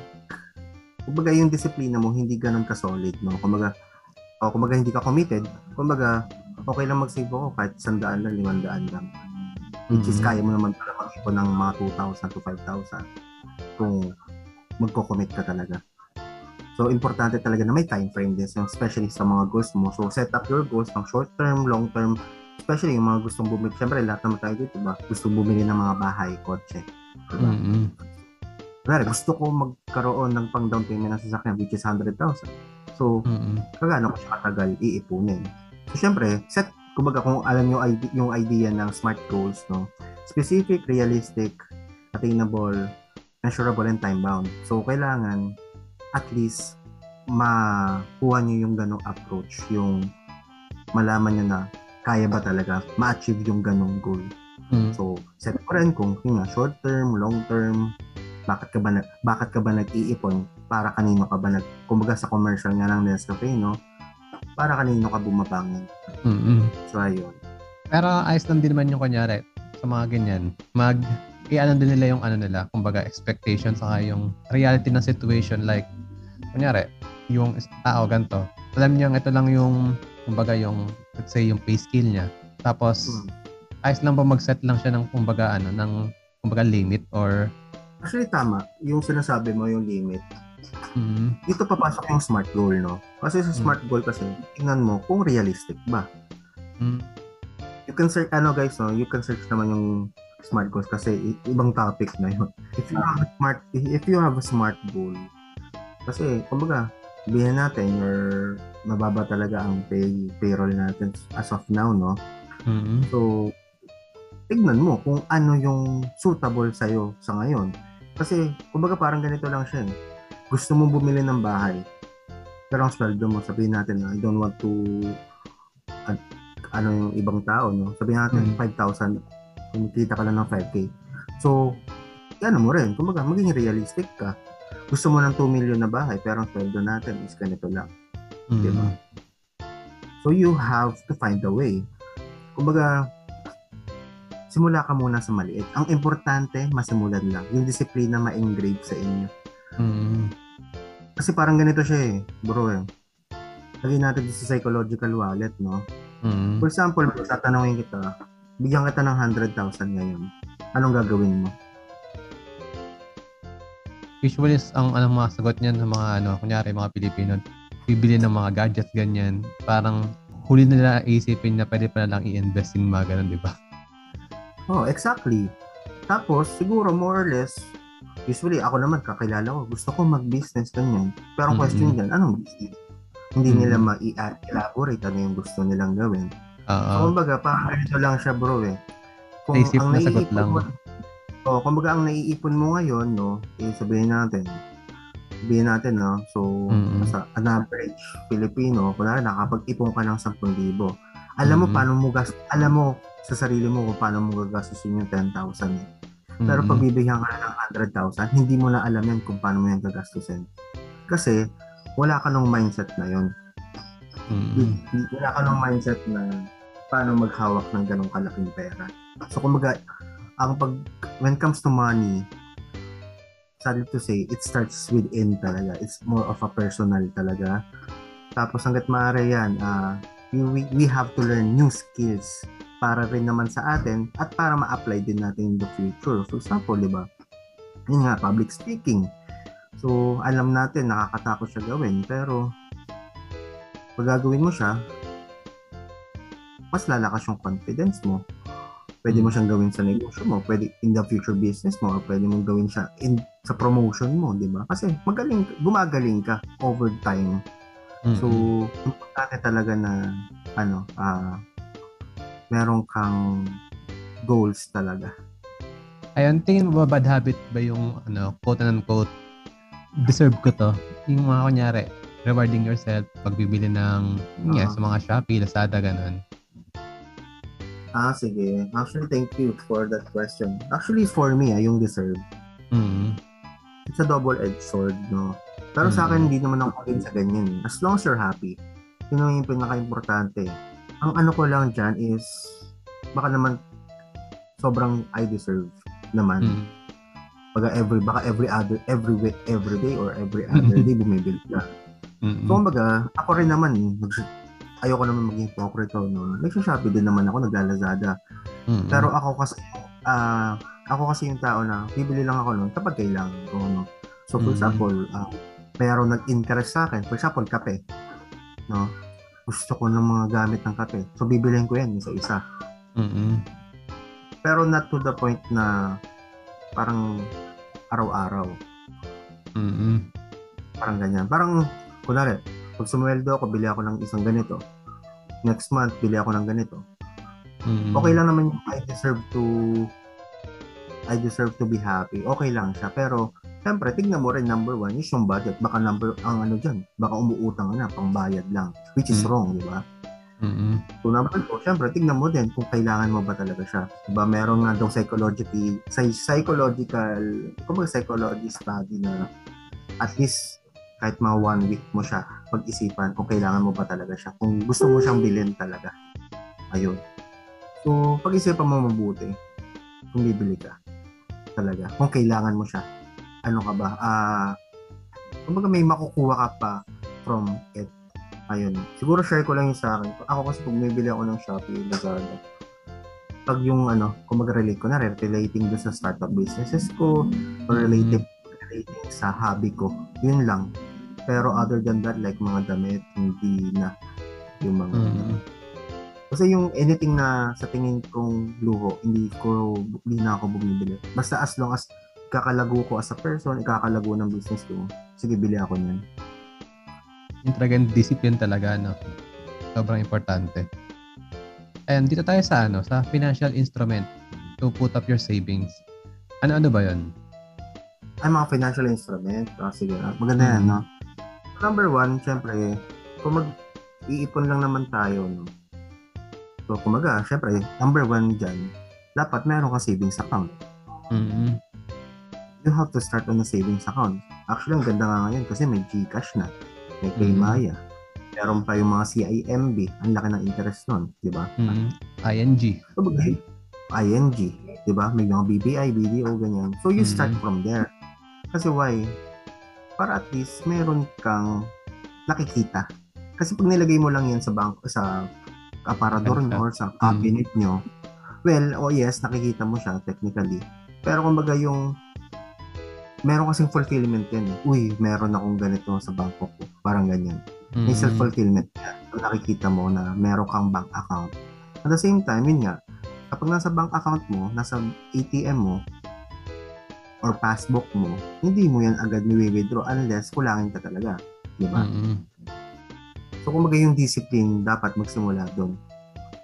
kumbaga, yung disiplina mo, hindi ganun ka-solid, no? Kumbaga, o kumbaga, hindi ka committed, kumbaga, okay lang mag-save ako kahit sandaan lang, limandaan lang. Which is, kaya mo naman pala mag-ipon ng mga 2,000 to 5,000 kung magko-commit ka talaga. So, importante talaga na may time frame din, especially sa mga goals mo. So, set up your goals ng short term, long term, especially yung mga gustong bumili. Siyempre, lahat naman tayo dito, ba? Gusto bumili ng mga bahay, kotse. Diba? Mm-hmm. Kaya, gusto ko magkaroon ng pang down payment ng sasakyan, which is 100,000. So, mm-hmm. kagano ko siya katagal iipunin. So, siyempre, set, kumbaga kung alam nyo yung idea ng SMART goals, no? Specific, realistic, attainable, measurable, and time-bound. So, kailangan at least makuha nyo yung ganong approach, yung malaman nyo na kaya ba talaga ma-achieve yung ganong goal. Mm. So, set ko rin kung yun nga, short term, long term, bakit ka ba na, bakit ka ba nag-iipon? Para kanino ka ba nag kumbaga sa commercial nga ng Nescafe, no? Para kanino ka bumabangin. Mm-hmm. So ayun. Pero ayos lang din naman yung kunyari sa mga ganyan. Mag i-ano din nila yung ano nila, kumbaga expectation saka yung reality ng situation like kunyari, yung tao ganto. Alam niya ito lang yung kumbaga yung let's say yung pay scale niya. Tapos hmm. ayos lang ba mag-set lang siya ng kumbaga ano ng kumbaga limit or Actually tama, yung sinasabi mo yung limit. Mm-hmm. Dito papasok yung smart goal, no? Kasi sa smart mm-hmm. goal kasi, tingnan mo kung realistic ba. Mm-hmm. You can search, ano guys, no? You can search naman yung smart goals kasi ibang topic na yun. If you have a smart if you have a smart goal, kasi kumbaga, sabihin natin your mababa talaga ang pay payroll natin as of now, no? Mm-hmm. So, tignan mo kung ano yung suitable sa iyo sa ngayon. Kasi, kumbaga parang ganito lang siya. Eh. Gusto mong bumili ng bahay, pero ang sweldo mo, sabihin natin na I don't want to uh, ano yung ibang tao, no? Sabihin natin mm-hmm. 5,000 kumikita ka lang ng 5K. So, ano mo rin, kumbaga, maging realistic ka. Gusto mo ng 2 million na bahay, pero ang sweldo natin is ganito lang. Mm-hmm. Diba? So, you have to find a way. Kumbaga, simula ka muna sa maliit. Ang importante, masimulan lang. Yung disiplina ma-engrave sa inyo. Mm-hmm. Kasi parang ganito siya eh, bro eh. Lagyan natin sa psychological wallet, no? Mm-hmm. For example, tatanungin kita, bigyan kita ng 100,000 ngayon, anong gagawin mo? Usually, ang anong mga sagot niyan ng mga ano, kunyari mga Pilipino, bibili ng mga gadgets ganyan, parang huli nila isipin na pwede pa lang i-invest in mga ganun, di ba? Oh, exactly. Tapos, siguro more or less, usually ako naman kakilala ko, gusto ko mag-business ganyan. Pero ang mm-hmm. question dyan, anong business? Hindi mm-hmm. nila ma-elaborate ano yung gusto nilang gawin. Oo. So, kumbaga, parang ganito lang siya bro eh. Kung Naisip ang na sagot lang. Mo, oh, kumbaga, ang naiipon mo ngayon, no, eh, sabihin natin, sabihin natin, no, so, mm-hmm. sa an average Filipino, kunwari, nakapag-ipon ka ng 10,000. Alam mm-hmm. mo paano mo gas, alam mo sa sarili mo kung paano mo gagastusin yung 10,000 eh. Pero mm-hmm. pag bibigyan ka ng 100,000, hindi mo na alam yan kung paano mo yan gagastusin. Kasi, wala ka ng mindset na yon. Mm-hmm. Wala ka ng mindset na paano maghawak ng ganong kalaking pera. So, kumbaga, ang pag, when it comes to money, sadly to say, it starts within talaga. It's more of a personal talaga. Tapos, hanggat maaari yan, uh, we, we have to learn new skills para rin naman sa atin at para ma-apply din natin in the future. For example, di ba? Yun nga, public speaking. So, alam natin, nakakatakot siya gawin. Pero, pag gagawin mo siya, mas lalakas yung confidence mo. Pwede mo hmm. siyang gawin sa negosyo mo, pwede in the future business mo, or pwede mong gawin siya in, sa promotion mo, di ba? Kasi magaling, gumagaling ka over time. Mm-hmm. So, importante talaga na, ano, ah, uh, meron kang goals talaga. Ayun, tingin mo ba bad habit ba yung, ano, quote and unquote, deserve ko to? Yung mga kunyari, rewarding yourself, pagbibili ng, uh, yeah, sa mga Shopee, Lazada, ganun. Ah, sige. Actually, thank you for that question. Actually, for me, ah, yung deserve. Mm-hmm. It's a double-edged sword, no? Pero mm-hmm. sa akin, hindi naman ako din sa ganyan. Eh. As long as you're happy. Yun yung pinaka-importante. Ang ano ko lang dyan is, baka naman sobrang I deserve naman. Mm. Baka every, baka every other, every week, every day or every other day bumibili ka. Mm-hmm. So, kumbaga, ako rin naman, ayoko naman maging hypocrite no. Nagsha-Shopee din naman ako, naglalazada. Mm-hmm. Pero ako kasi, uh, ako kasi yung tao na bibili lang ako noon kapag kailangan ko. No? So, for mm-hmm. example, uh, mayroong nag-interest sa akin. For example, kape. No? Gusto ko ng mga gamit ng kape. So, bibiliin ko yan isa-isa. Mm-hmm. Pero not to the point na parang araw-araw. Mm-hmm. Parang ganyan. Parang kunwari, pag sumweldo ako, bili ako ng isang ganito. Next month, bili ako ng ganito. Mm-hmm. Okay lang naman yung I deserve to I deserve to be happy. Okay lang siya. Pero, syempre, tignan mo rin number one is yung budget. Baka number, ang ano dyan, baka umuutang na, pangbayad lang. Which is mm-hmm. wrong, di ba? Mm-hmm. So, number two, syempre, tignan mo din kung kailangan mo ba talaga siya. Diba, meron nga daw psychological, psychological, kung psychology study na at least kahit mga one week mo siya pag-isipan kung kailangan mo ba talaga siya. Kung gusto mo siyang bilhin talaga. Ayun. So, pag-isipan mo mabuti kung bibili ka talaga. Kung kailangan mo siya. Ano ka ba? Ah, uh, kumbaga may makukuha ka pa from it. Ayun. Siguro share ko lang yung sa akin. Ako kasi pag bumibili ako ng Shopee, Lazada, pag yung ano, kung mag-relate ko na, relating doon sa startup businesses ko, or relating, relating sa hobby ko, yun lang pero other than that, like mga damit, hindi na yung mga... Mm-hmm. Kasi yung anything na sa tingin kong luho, hindi ko, hindi na ako bumibili. Basta as long as kakalago ko as a person, ikakalago ng business ko, sige, bili ako niyan. Yung talagang discipline talaga, no? Sobrang importante. And dito tayo sa ano, sa financial instrument to put up your savings. Ano-ano ba 'yon? Ay, mga financial instrument. Oh, sige, maganda mm-hmm. yan, no? number one, syempre, kung mag-iipon lang naman tayo, no? So, kumaga, syempre, number one dyan, dapat meron ka savings account. Mm-hmm. You have to start on a savings account. Actually, ang ganda nga ngayon kasi may Gcash na, may Paymaya, mm-hmm. meron pa yung mga CIMB, ang laki ng interest nun, di ba? Mm-hmm. ING. So, ING, di ba? May mga BPI, BDO, ganyan. So, you mm-hmm. start from there. Kasi why? para at least meron kang nakikita. Kasi pag nilagay mo lang yan sa bank sa aparador nyo or sa cabinet mm. nyo, well, oh yes, nakikita mo siya technically. Pero kumbaga yung meron kasing fulfillment yan eh. Uy, meron akong ganito sa bangko ko. Parang ganyan. Mm-hmm. May self-fulfillment yan. Kung nakikita mo na meron kang bank account. At the same time, yun nga, kapag nasa bank account mo, nasa ATM mo, or passbook mo, hindi mo yan agad ni-withdraw unless kulangin ka talaga. Di ba? Mm-hmm. So, kung yung discipline, dapat magsimula doon.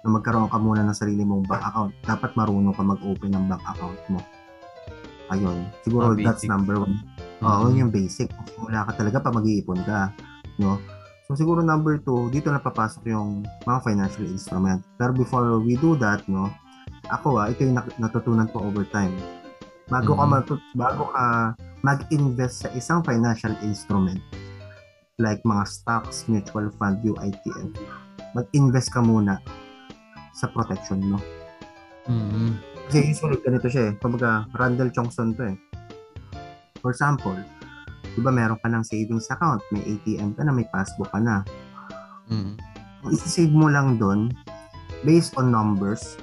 Na magkaroon ka muna ng sarili mong bank account. Dapat marunong ka mag-open ng bank account mo. Ayun. Siguro oh, that's number one. Mm-hmm. Oo, yung basic. Simula ka talaga pa mag-iipon ka. No? So, siguro number two, dito na papasok yung mga financial instrument. Pero before we do that, no, ako ah, ito yung natutunan ko over time bago mm-hmm. ka matut bago ka mag-invest sa isang financial instrument like mga stocks, mutual fund, UITF, mag-invest ka muna sa protection mo. Mm-hmm. Kasi usually ganito siya eh. Kumbaga, Randall Chongson to eh. For example, di ba meron ka ng savings account, may ATM ka na, may passbook ka na. Mm-hmm. Isi-save mo lang doon based on numbers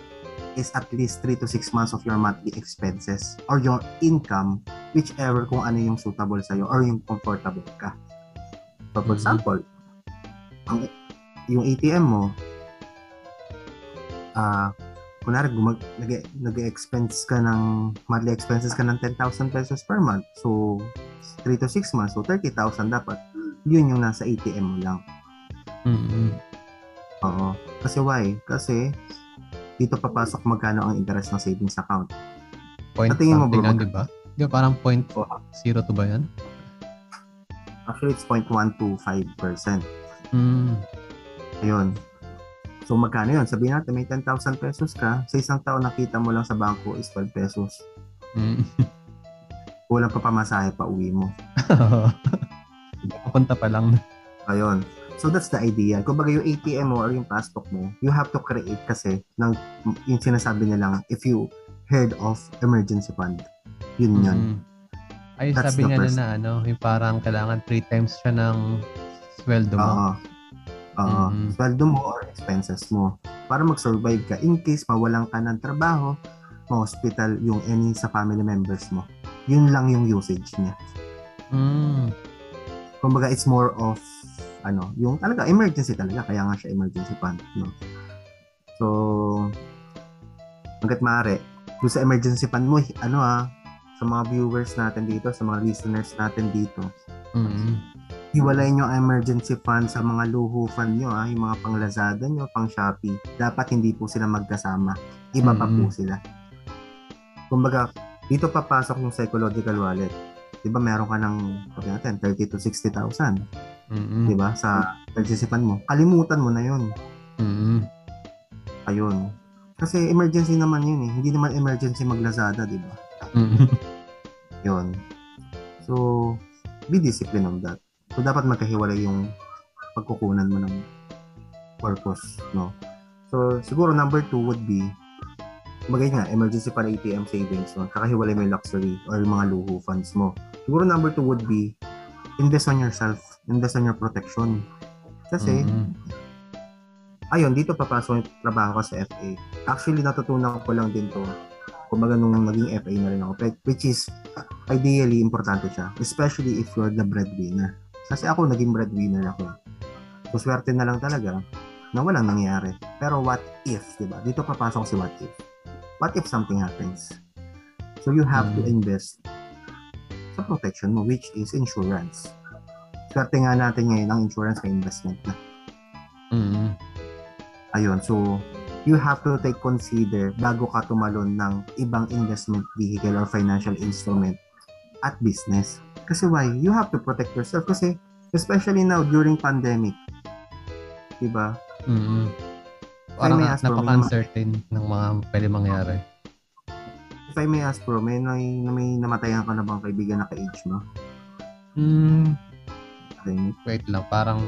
is at least 3 to 6 months of your monthly expenses or your income, whichever kung ano yung suitable sa'yo or yung comfortable ka. So, for mm-hmm. example, ang, yung ATM mo, ah, uh, kunwari, gumag, nag, nag-expense ka ng, monthly expenses ka ng 10,000 pesos per month. So, 3 to 6 months, so 30,000 dapat. Yun yung nasa ATM mo lang. Mm-hmm. Oo. Kasi why? Kasi, dito papasok magkano ang interest ng savings account. Point Sa tingin mo bro, mag- diba? Di ba parang point oh. zero to ba yan? Actually, it's 0.125%. Mm. Ayun. So, magkano yun? Sabihin natin, may 10,000 pesos ka. Sa isang taon, nakita mo lang sa bangko is 12 pesos. Mm. Kulang pa pamasahe pa uwi mo. Papunta pa lang. Ayun. So that's the idea. Kung baga yung ATM mo or yung passbook mo, you have to create kasi ng yung sinasabi nilang if you heard of emergency fund. Yun yun. Mm-hmm. Ay, that's sabi nga first... na ano, yung parang kailangan three times siya ng sweldo mo. Oo. Oo. Mm-hmm. Sweldo mo or expenses mo. Para mag-survive ka in case mawalan ka ng trabaho, ma-hospital yung any sa family members mo. Yun lang yung usage niya. Mm. Kumbaga, it's more of ano, yung talaga emergency talaga kaya nga siya emergency fund, no. So hangga't maaari, doon sa emergency fund mo, ano ah, sa mga viewers natin dito, sa mga listeners natin dito. Mm-hmm. Hiwalayin nyo ang emergency fund sa mga luho fund nyo, ah, yung mga pang Lazada nyo, pang Shopee. Dapat hindi po sila magkasama. Iba mm-hmm. pa po sila. Kumbaga, dito papasok yung psychological wallet. 'Di ba meron ka ng pag natin 30 to 60,000. Mm-hmm. 'Di ba? Sa nagsisipan mo. Kalimutan mo na 'yon. Mm-hmm. Ayun. Kasi emergency naman 'yun eh. Hindi naman emergency maglazada, 'di ba? Mm-hmm. 'Yun. So, be disciplined on that. So, dapat magkahiwalay yung pagkukunan mo ng purpose, no? So, siguro number two would be bagay nga, emergency para ATM savings, no? Kakahiwalay mo yung luxury or yung mga luho funds mo. Siguro number two would be, invest on yourself, invest on your protection. Kasi, mm-hmm. ayun, dito papasok yung trabaho ko sa FA. Actually, natutunan ko lang din to kumbaga nung naging FA na rin ako, which is ideally importante siya, especially if you're the breadwinner. Kasi ako naging breadwinner ako. So swerte na lang talaga na walang nangyari. Pero what if, 'di ba? Dito papasok si what if what if something happens? So you have mm. to invest sa protection mo, which is insurance. Swerte nga natin ngayon ang insurance kay investment na. Mm. Ayun, so you have to take consider bago ka tumalon ng ibang investment vehicle or financial instrument at business. Kasi why? You have to protect yourself kasi especially now during pandemic. Diba? Mm-hmm Parang may ask napaka-uncertain ng mga pwede mangyari. If I may ask bro, may, may, may namatayan ka na bang kaibigan na ka-age mo? Hmm. Wait lang, parang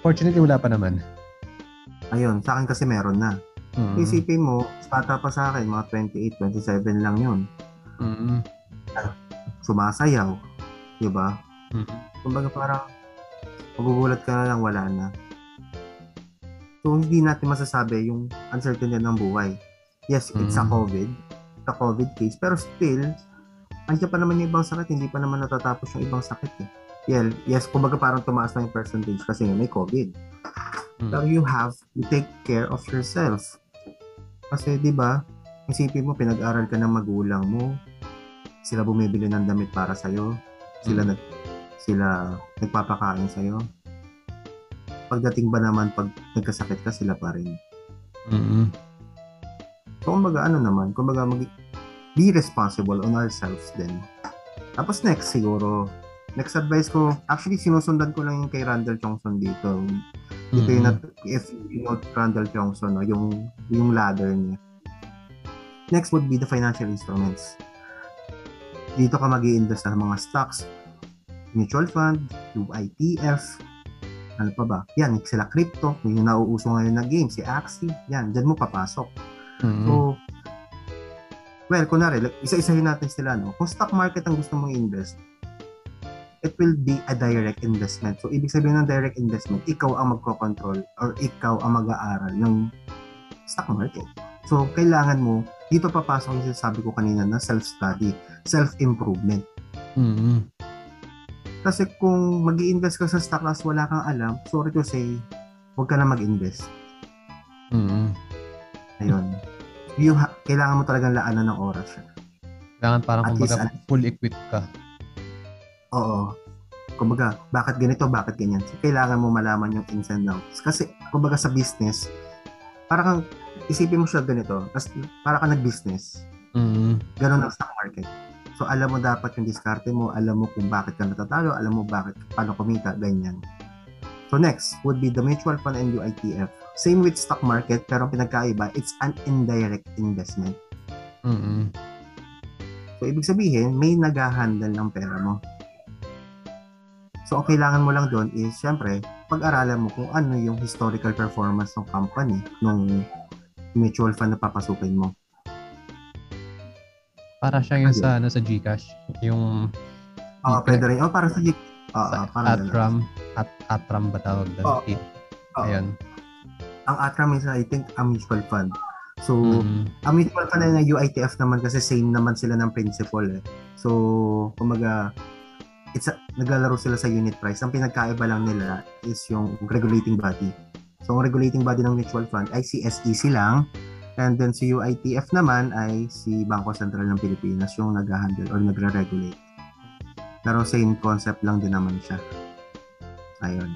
fortunately wala pa naman. Ayun, sa akin kasi meron na. Mm-hmm. Isipin mo, bata pa sa akin, mga 28, 27 lang yun. Mm-hmm. Sumasayaw. Diba? Mm-hmm. Kumbaga parang magugulat ka na lang, wala na. So, hindi natin masasabi yung uncertainty ng buhay. Yes, it's mm-hmm. a COVID. It's a COVID case. Pero still, andiyan pa naman yung ibang sakit. Hindi pa naman natatapos yung ibang sakit eh. Yeah, yes, kumbaga parang tumaas na yung percentage kasi may COVID. Mm-hmm. Pero you have to take care of yourself. Kasi, di ba, isipin mo, pinag-aral ka ng magulang mo, sila bumibili ng damit para sa'yo, sila mm-hmm. nag sila nagpapakain sa'yo, pagdating ba naman pag nagkasakit ka sila pa rin. Mm-hmm. So, kumbaga ano naman, kumbaga mag be responsible on ourselves din. Tapos next siguro, next advice ko, actually sinusundan ko lang yung kay Randall Johnson dito. Dito mm-hmm. yung, if you know Randall Johnson, no, yung, yung ladder niya. Next would be the financial instruments. Dito ka mag invest sa mga stocks, mutual fund, yung ITF, ano pa ba? Yan, sila crypto, yung nauuso ngayon na game, si Axie, yan, dyan mo papasok. Mm-hmm. So, well, kunwari, isa-isahin natin sila, no? Kung stock market ang gusto mong invest, it will be a direct investment. So, ibig sabihin ng direct investment, ikaw ang magko-control or ikaw ang mag-aaral ng stock market. So, kailangan mo, dito papasok yung sabi ko kanina na self-study, self-improvement. Mm-hmm. Kasi kung mag invest ka sa stock as wala kang alam, sorry to say, huwag ka na mag-invest. Mm-hmm. Ayun. You ha- kailangan mo talagang laanan ng oras siya. Kailangan parang At kumbaga least, full equipped ka. Oo. Kumbaga, bakit ganito, bakit ganyan. So, kailangan mo malaman yung ins and outs. Kasi, kumbaga sa business, parang isipin mo siya ganito, as, para ka nag-business. Mm-hmm. Ganon ang stock market So alam mo dapat yung diskarte mo, alam mo kung bakit ka natatalo, alam mo bakit paano kumita, ganyan. So next would be the mutual fund and UITF. Same with stock market pero pinagkaiba, it's an indirect investment. Mm-hmm. So ibig sabihin, may nag-handle ng pera mo. So ang kailangan mo lang doon is syempre pag-aralan mo kung ano yung historical performance ng company nung mutual fund na papasukin mo. Para siya yung sa, ano, sa Gcash. Yung... Oo, uh, pwede rin. Oh, para sa Gcash. Oo, uh, para Atram. At, Atram ba tawag doon? Oh, oh. Ayun. Ang Atram is, I think, a mutual fund. So, mm-hmm. ang mutual fund na UITF naman kasi same naman sila ng principle eh. So, kumaga, it's a, naglalaro sila sa unit price. Ang pinagkaiba lang nila is yung regulating body. So, ang regulating body ng mutual fund ay si SEC lang. And then si UITF naman ay si Bangko Sentral ng Pilipinas yung nag-handle or nagre-regulate. Pero same concept lang din naman siya. Ayun.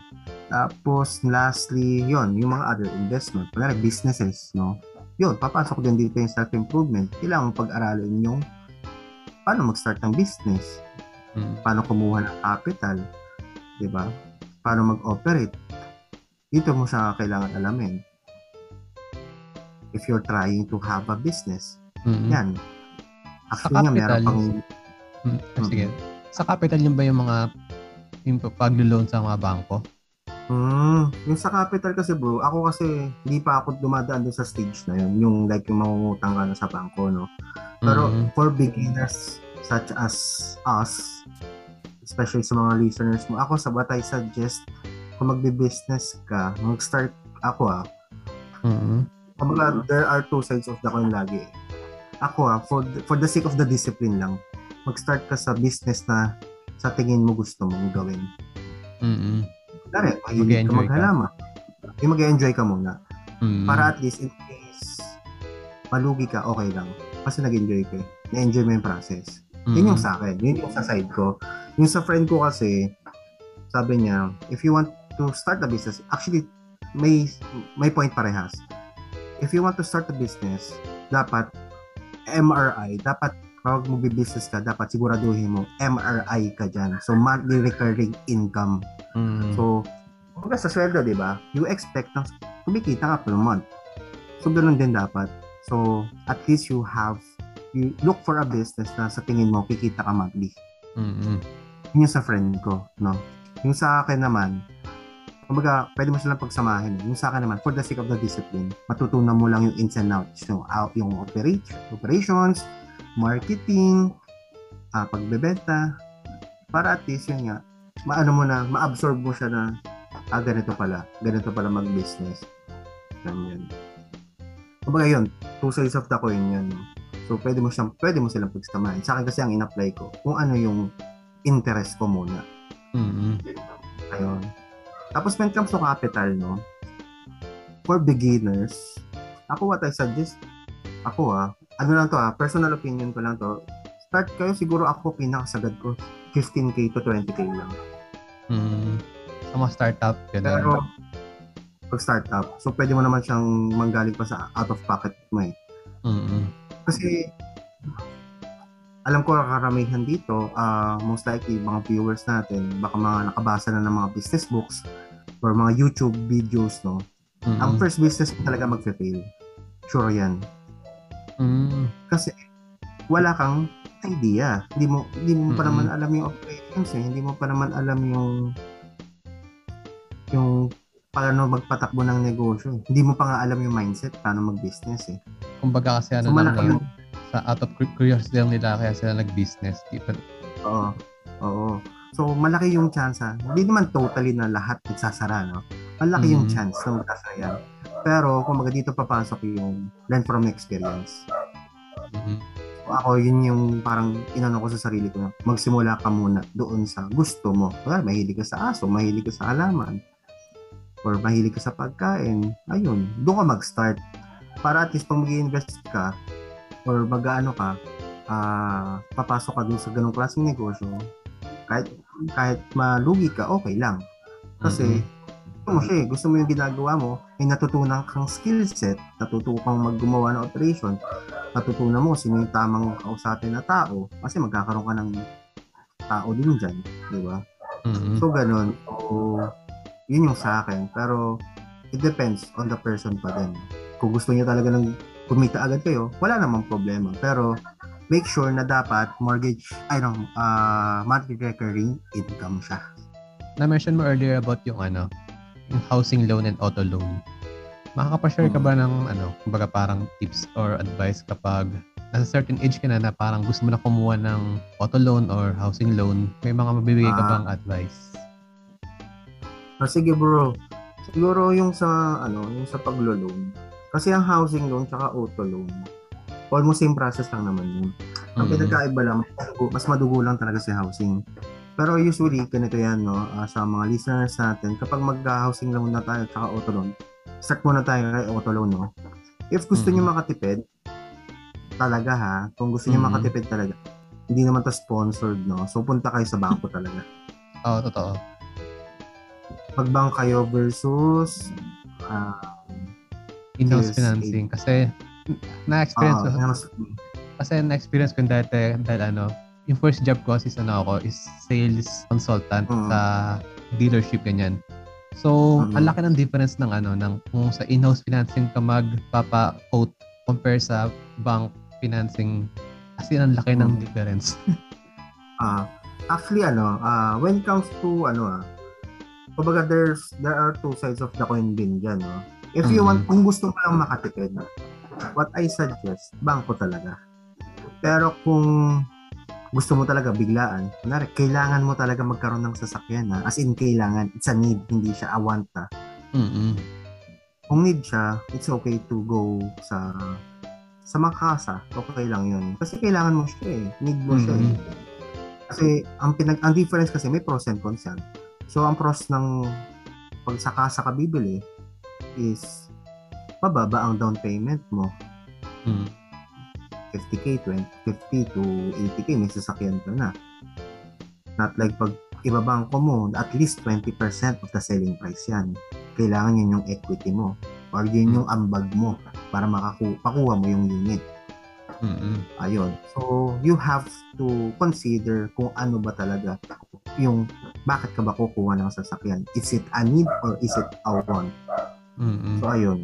Tapos, lastly, yon yung mga other investment. Wala businesses, no? Yun, papasok din dito yung self-improvement. Kailangan pag-aralin yung paano mag-start ng business Mm. Paano kumuha ng capital, 'di ba? Paano mag-operate. Dito mo siya kailangan alamin. If you're trying to have a business, mm-hmm. yan. Actually nga, meron pang... Mm, sige. Sa capital yun ba yung mga yung pag-loan sa mga bangko? Hmm, yung sa capital kasi bro, ako kasi hindi pa ako dumadaan doon sa stage na yun, yung like yung mangungutang ka na sa bangko, no? Pero mm-hmm. for beginners, such as us, especially sa mga listeners mo, ako sa what I suggest, kung magbe-business ka, mag-start ako ah. Mm-hmm. Kumbaga, there are two sides of the coin lagi. Ako ah, for the, for the sake of the discipline lang, mag-start ka sa business na sa tingin mo gusto mong gawin. Mm-hmm. Dari, mahilig ka maghalama. Yung mag-enjoy ka muna. Mm-hmm. Para at least in case malugi ka, okay lang. Kasi nag-enjoy ka. Eh. Na-enjoy mo yung process. Mm-hmm. Yun yung sa akin. Yun yung sa side ko. Yung sa friend ko kasi, sabi niya, if you want to start a business, actually, may, may point parehas. If you want to start a business, dapat MRI, dapat kapag magbi-business ka, dapat siguraduhin mo MRI ka dyan. So, monthly recurring income. Mm. So, kung sa sweldo, di ba? You expect na kumikita ka per month. So, ganun din dapat. So, at least you have you look for a business na sa tingin mo kikita ka monthly. Mm-hmm. Yun yung sa friend ko, no? Yung sa akin naman, kumbaga, pwede mo silang pagsamahin. Yung sa akin naman, for the sake of the discipline, matutunan mo lang yung ins and outs, yung, out, yung operate, operations, marketing, uh, pagbebenta, para at least yun nga, maano mo na, ma-absorb mo siya na, ah, ganito pala, ganito pala mag-business. Ganyan. Kumbaga yun, two sides of the coin yun. So, pwede mo, siyang, pwede mo silang pagsamahin. Sa akin kasi ang in-apply ko, kung ano yung interest ko muna. Mm-hmm. Ayun. Tapos when it comes to capital, no, for beginners, ako what I suggest, ako ah, ano lang to ah, personal opinion ko lang to, start kayo siguro ako pinakasagad ko, 15k to 20k lang. Mm-hmm. Sa mga startup, ganun. Pero, pag startup, so pwede mo naman siyang manggaling pa sa out of pocket mo eh. Mm-hmm. Kasi alam ko karamihan dito, uh, most likely mga viewers natin, baka mga nakabasa na ng mga business books or mga YouTube videos, no? Mm-hmm. Ang first business talaga magfe-fail. Sure yan. Mm-hmm. Kasi wala kang idea. Hindi mo hindi mo mm-hmm. pa naman alam yung operations, eh. hindi mo pa naman alam yung yung paano magpatakbo ng negosyo. Hindi mo pa nga alam yung mindset paano mag-business eh. Kumbaga kasi ano so, lang yun, sa out of curiosity lang nila kaya sila nag-business. Tipo. Oo. Oo. So malaki yung chance ha. Hindi naman totally na lahat nagsasara, no? Malaki mm. yung chance na magsasara yan. Pero kung kumbaga dito papasok yung learn from experience. Mm-hmm. So, ako yun yung parang inano ko sa sarili ko magsimula ka muna doon sa gusto mo. Well, mahilig ka sa aso, mahilig ka sa halaman or mahilig ka sa pagkain, ayun, doon ka mag-start. Para at least pag mag-invest ka or mag-ano ka, uh, papasok ka dun sa ganong klaseng negosyo, kahit, kahit malugi ka, okay lang. Kasi, mm-hmm. gusto mo siya eh, gusto mo yung ginagawa mo, may natutunan kang skill set, natutunan kang maggumawa ng operation, natutunan mo sino yung tamang kausapin na tao, kasi magkakaroon ka ng tao din dyan, di ba? Mm-hmm. So, ganun. So, yun yung sa akin. Pero, it depends on the person pa din. Kung gusto niyo talaga ng kumita agad kayo, wala namang problema. Pero, make sure na dapat mortgage, I don't uh, monthly recurring income siya. Na-mention mo earlier about yung ano, yung housing loan and auto loan. Makakapashare ka ba mm. ng ano, kumbaga parang tips or advice kapag nasa certain age ka na na parang gusto mo na kumuha ng auto loan or housing loan, may mga mabibigay ka ah. bang advice? Ah, sige bro. Siguro yung sa ano, yung sa paglo-loan. Kasi ang housing loan tsaka auto loan, almost same process lang naman yun. Ang mm-hmm. pinagkaiba lang, mas madugo lang talaga si housing. Pero usually, ganito yan, no? Uh, sa mga listeners natin, kapag mag-housing loan na tayo tsaka auto loan, start muna tayo kay auto loan, no? If gusto mm-hmm. nyo makatipid, talaga ha, kung gusto mm-hmm. makatipid talaga, hindi naman to sponsored, no? So, punta kayo sa bangko talaga. Oo, oh, totoo. Magbank kayo versus uh, in-house financing. Kasi, na-experience uh, ko. Kasi na-experience ko dati dahil ano, yung first job ko is ano ako, is sales consultant mm-hmm. sa dealership ganyan. So, mm-hmm. ang laki ng difference ng ano, ng kung sa in-house financing ka magpapa-quote compare sa bank financing kasi ang laki ng hmm. difference. Ah, uh, actually ano, uh, when it comes to ano ah, kumbaga there's there are two sides of the coin din diyan, no. If you mm-hmm. want kung gusto mo lang makatipid, what I suggest, bangko talaga. Pero kung gusto mo talaga biglaan, kunwari, kailangan mo talaga magkaroon ng sasakyan ha? as in kailangan, it's a need, hindi siya a want ha. Mm-hmm. Kung need siya, it's okay to go sa sa makasa, okay lang yun. Kasi kailangan mo siya eh. Need mo mm-hmm. siya eh. Kasi ang, pinag, ang difference kasi may pros and cons yan. So, ang pros ng pag sa kasa ka bibili is mababa ang down payment mo. Mm. 50k, 20, 50 to 80k, may sasakyan ka na. Not like pag ibabang ko mo, at least 20% of the selling price yan. Kailangan yun yung equity mo or yun yung ambag mo para makakuha mo yung unit. Mm-hmm. Ayun. So, you have to consider kung ano ba talaga yung bakit ka ba kukuha ng sasakyan. Is it a need or is it a want? Mm-hmm. So, ayun.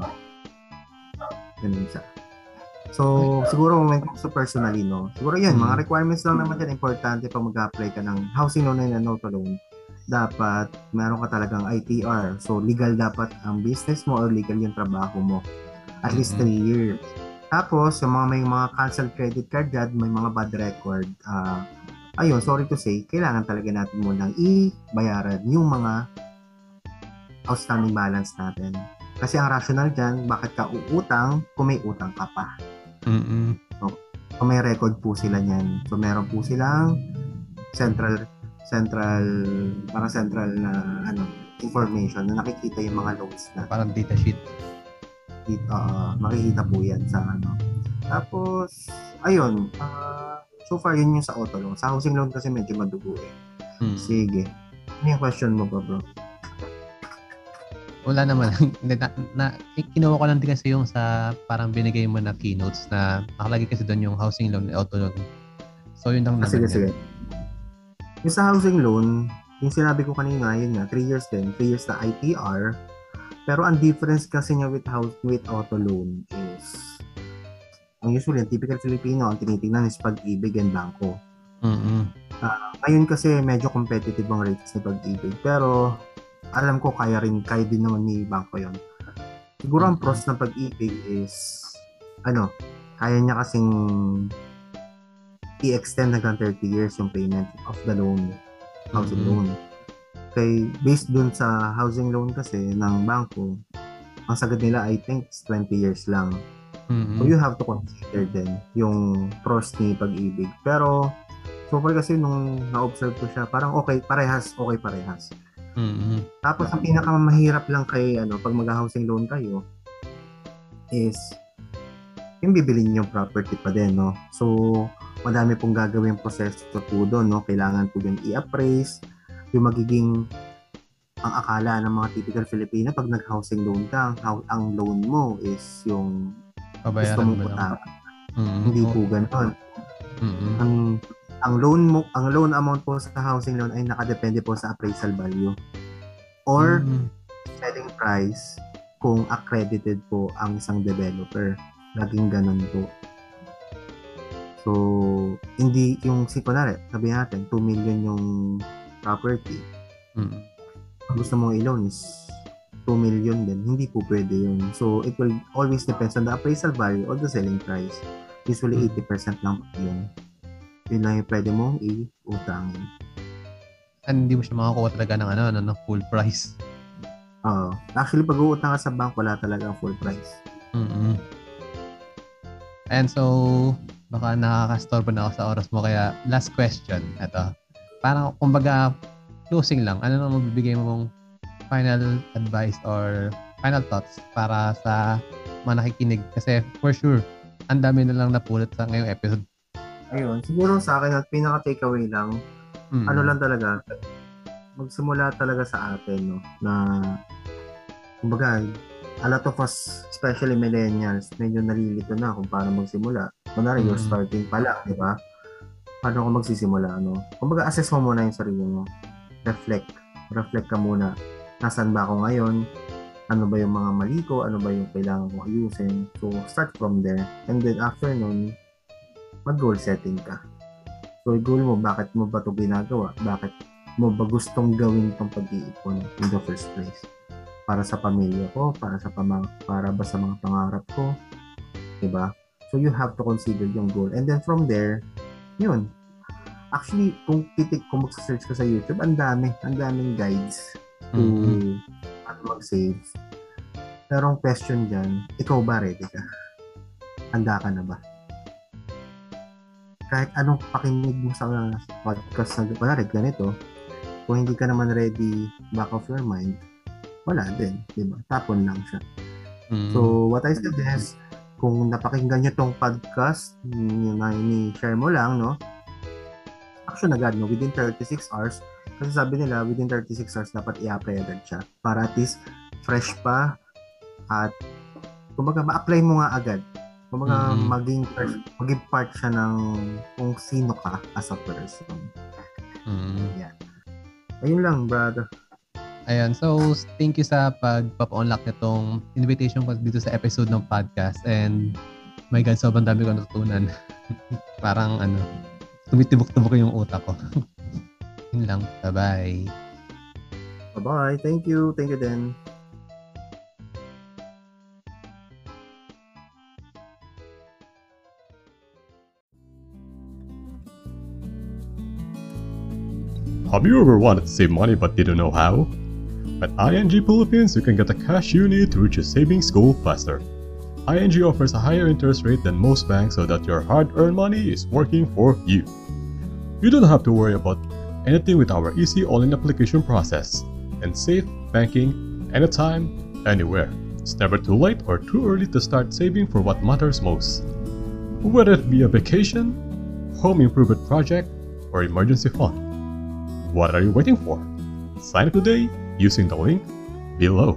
Ganun siya. So, siguro when comes to personally, no? Siguro yun, mm-hmm. mga requirements lang naman yan. Importante pag mag-apply ka ng housing loan and auto loan dapat meron ka talagang ITR. So, legal dapat ang business mo or legal yung trabaho mo. At mm-hmm. least 3 years. Tapos, yung mga may mga cancel credit card dyan, may mga bad record, uh, ayun, sorry to say, kailangan talaga natin munang i-bayaran yung mga outstanding balance natin. Kasi ang rational dyan, bakit ka uutang kung may utang ka pa? Mm-mm. So, kung may record po sila niyan. So, meron po silang central central para central na ano information na nakikita yung mga loans na parang data sheet dito uh, makikita po yan sa ano tapos ayun uh, so far yun yung sa auto loan sa housing loan kasi medyo madugo eh hmm. sige ano yung question mo ba bro wala naman na, na, kinuha ko lang din kasi yung sa parang binigay mo na keynotes na nakalagay kasi doon yung housing loan auto loan so yun lang ah, naman sige, yan. sige yung sa housing loan, yung sinabi ko kanina, yun nga, 3 years din, 3 years na ITR. Pero ang difference kasi niya with house with auto loan is ang usually, ang typical Filipino, ang tinitingnan is pag-ibig and bangko. Mm-hmm. Uh, ngayon kasi medyo competitive ang rates ni pag-ibig. Pero alam ko kaya rin, kaya din naman ni bangko yon. Siguro ang pros ng pag-ibig is ano, kaya niya kasing i-extend hanggang 30 years yung payment of the loan, housing mm-hmm. loan. Kay based dun sa housing loan kasi ng bangko, ang sagad nila I think is 20 years lang. Mm-hmm. So you have to consider din yung pros ni pag-ibig. Pero so far kasi nung na-observe ko siya, parang okay, parehas, okay parehas. Mm-hmm. Tapos ang pinakamahirap lang kay ano pag mag-housing loan kayo is yung bibili niyo property pa din, no? So, madami pong gagawin proseso po doon, no? Kailangan po yung i-appraise, yung magiging ang akala ng mga typical Filipino pag nag-housing loan ka, ang, ang loan mo is yung Pabayaran gusto mo lang. Mm-hmm. Hindi po ganoon. Mm-hmm. Ang ang loan mo, ang loan amount po sa housing loan ay nakadepende po sa appraisal value or mm-hmm. selling price kung accredited po ang isang developer. Laging ganun po. So, hindi yung si kunwari, sabi natin, 2 million yung property. Mm. Ang gusto mong i-loan is 2 million din, hindi po pwede yun. So, it will always depends on the appraisal value or the selling price. Usually, 80% lang po yun. Yun lang yung pwede mong i-utangin. And hindi mo siya makakuha talaga ng ano, ano, ng full price. Oo. Uh, actually, pag uutang ka sa bank, wala talaga ang full price. Mm-hmm. And so, baka nakakastorbo na ako sa oras mo. Kaya, last question. Ito. Parang, kumbaga, closing lang. Ano nang mabibigay mo mong final advice or final thoughts para sa mga nakikinig? Kasi, for sure, ang dami na lang napulot sa ngayong episode. Ayun. Siguro sa akin, at pinaka-takeaway lang, mm-hmm. ano lang talaga, magsimula talaga sa atin, no? Na, kumbaga, a lot of us, especially millennials, medyo nalilito na kung paano magsimula. Kunwari, mm-hmm. you're starting pa lang, di ba? Paano ako magsisimula, ano? Kumbaga, assess mo muna yung sarili mo. Reflect. Reflect ka muna. Nasaan ba ako ngayon? Ano ba yung mga mali ko? Ano ba yung kailangan ko ayusin? So, start from there. And then, after nun, mag-goal setting ka. So, yung goal mo, bakit mo ba ito ginagawa? Bakit mo ba gustong gawin itong pag-iipon in the first place? para sa pamilya ko, para sa pamang para ba sa mga pangarap ko, 'di ba? So you have to consider yung goal. And then from there, yun. Actually, kung titik kung magsa-search ka sa YouTube, ang dami, ang daming guides to mm-hmm. at mag-save. Pero ang question diyan, ikaw ba ready ka? Handa ka na ba? Kahit anong pakinig mo sa podcast na, wala ganito, kung hindi ka naman ready back of your mind, wala din, di ba? Tapon lang siya. Mm. So, what I suggest, kung napakinggan nyo tong podcast, yung ni-share mo lang, no? Action agad, no? Within 36 hours. Kasi sabi nila, within 36 hours, dapat i-apply agad siya. Para at least, fresh pa, at kumbaga, ma-apply mo nga agad. Kumbaga, mm-hmm. maging, maging part siya ng kung sino ka as a person. Mm-hmm. Yan. Ayun lang, brother. Ayan, so thank you sa pagpapa-unlock nitong invitation ko dito sa episode ng podcast and my God, sobrang dami ko natutunan. Parang ano, tumitibok-tibok yung utak ko. Yun lang. Bye-bye. Bye-bye. Thank you. Thank you, then. Have you ever wanted to save money but didn't know how? At ING Philippines, you can get the cash you need to reach your savings goal faster. ING offers a higher interest rate than most banks so that your hard-earned money is working for you. You don't have to worry about anything with our easy all-in application process and safe banking anytime, anywhere. It's never too late or too early to start saving for what matters most. Whether it be a vacation, home improvement project, or emergency fund. What are you waiting for? Sign up today using the link below.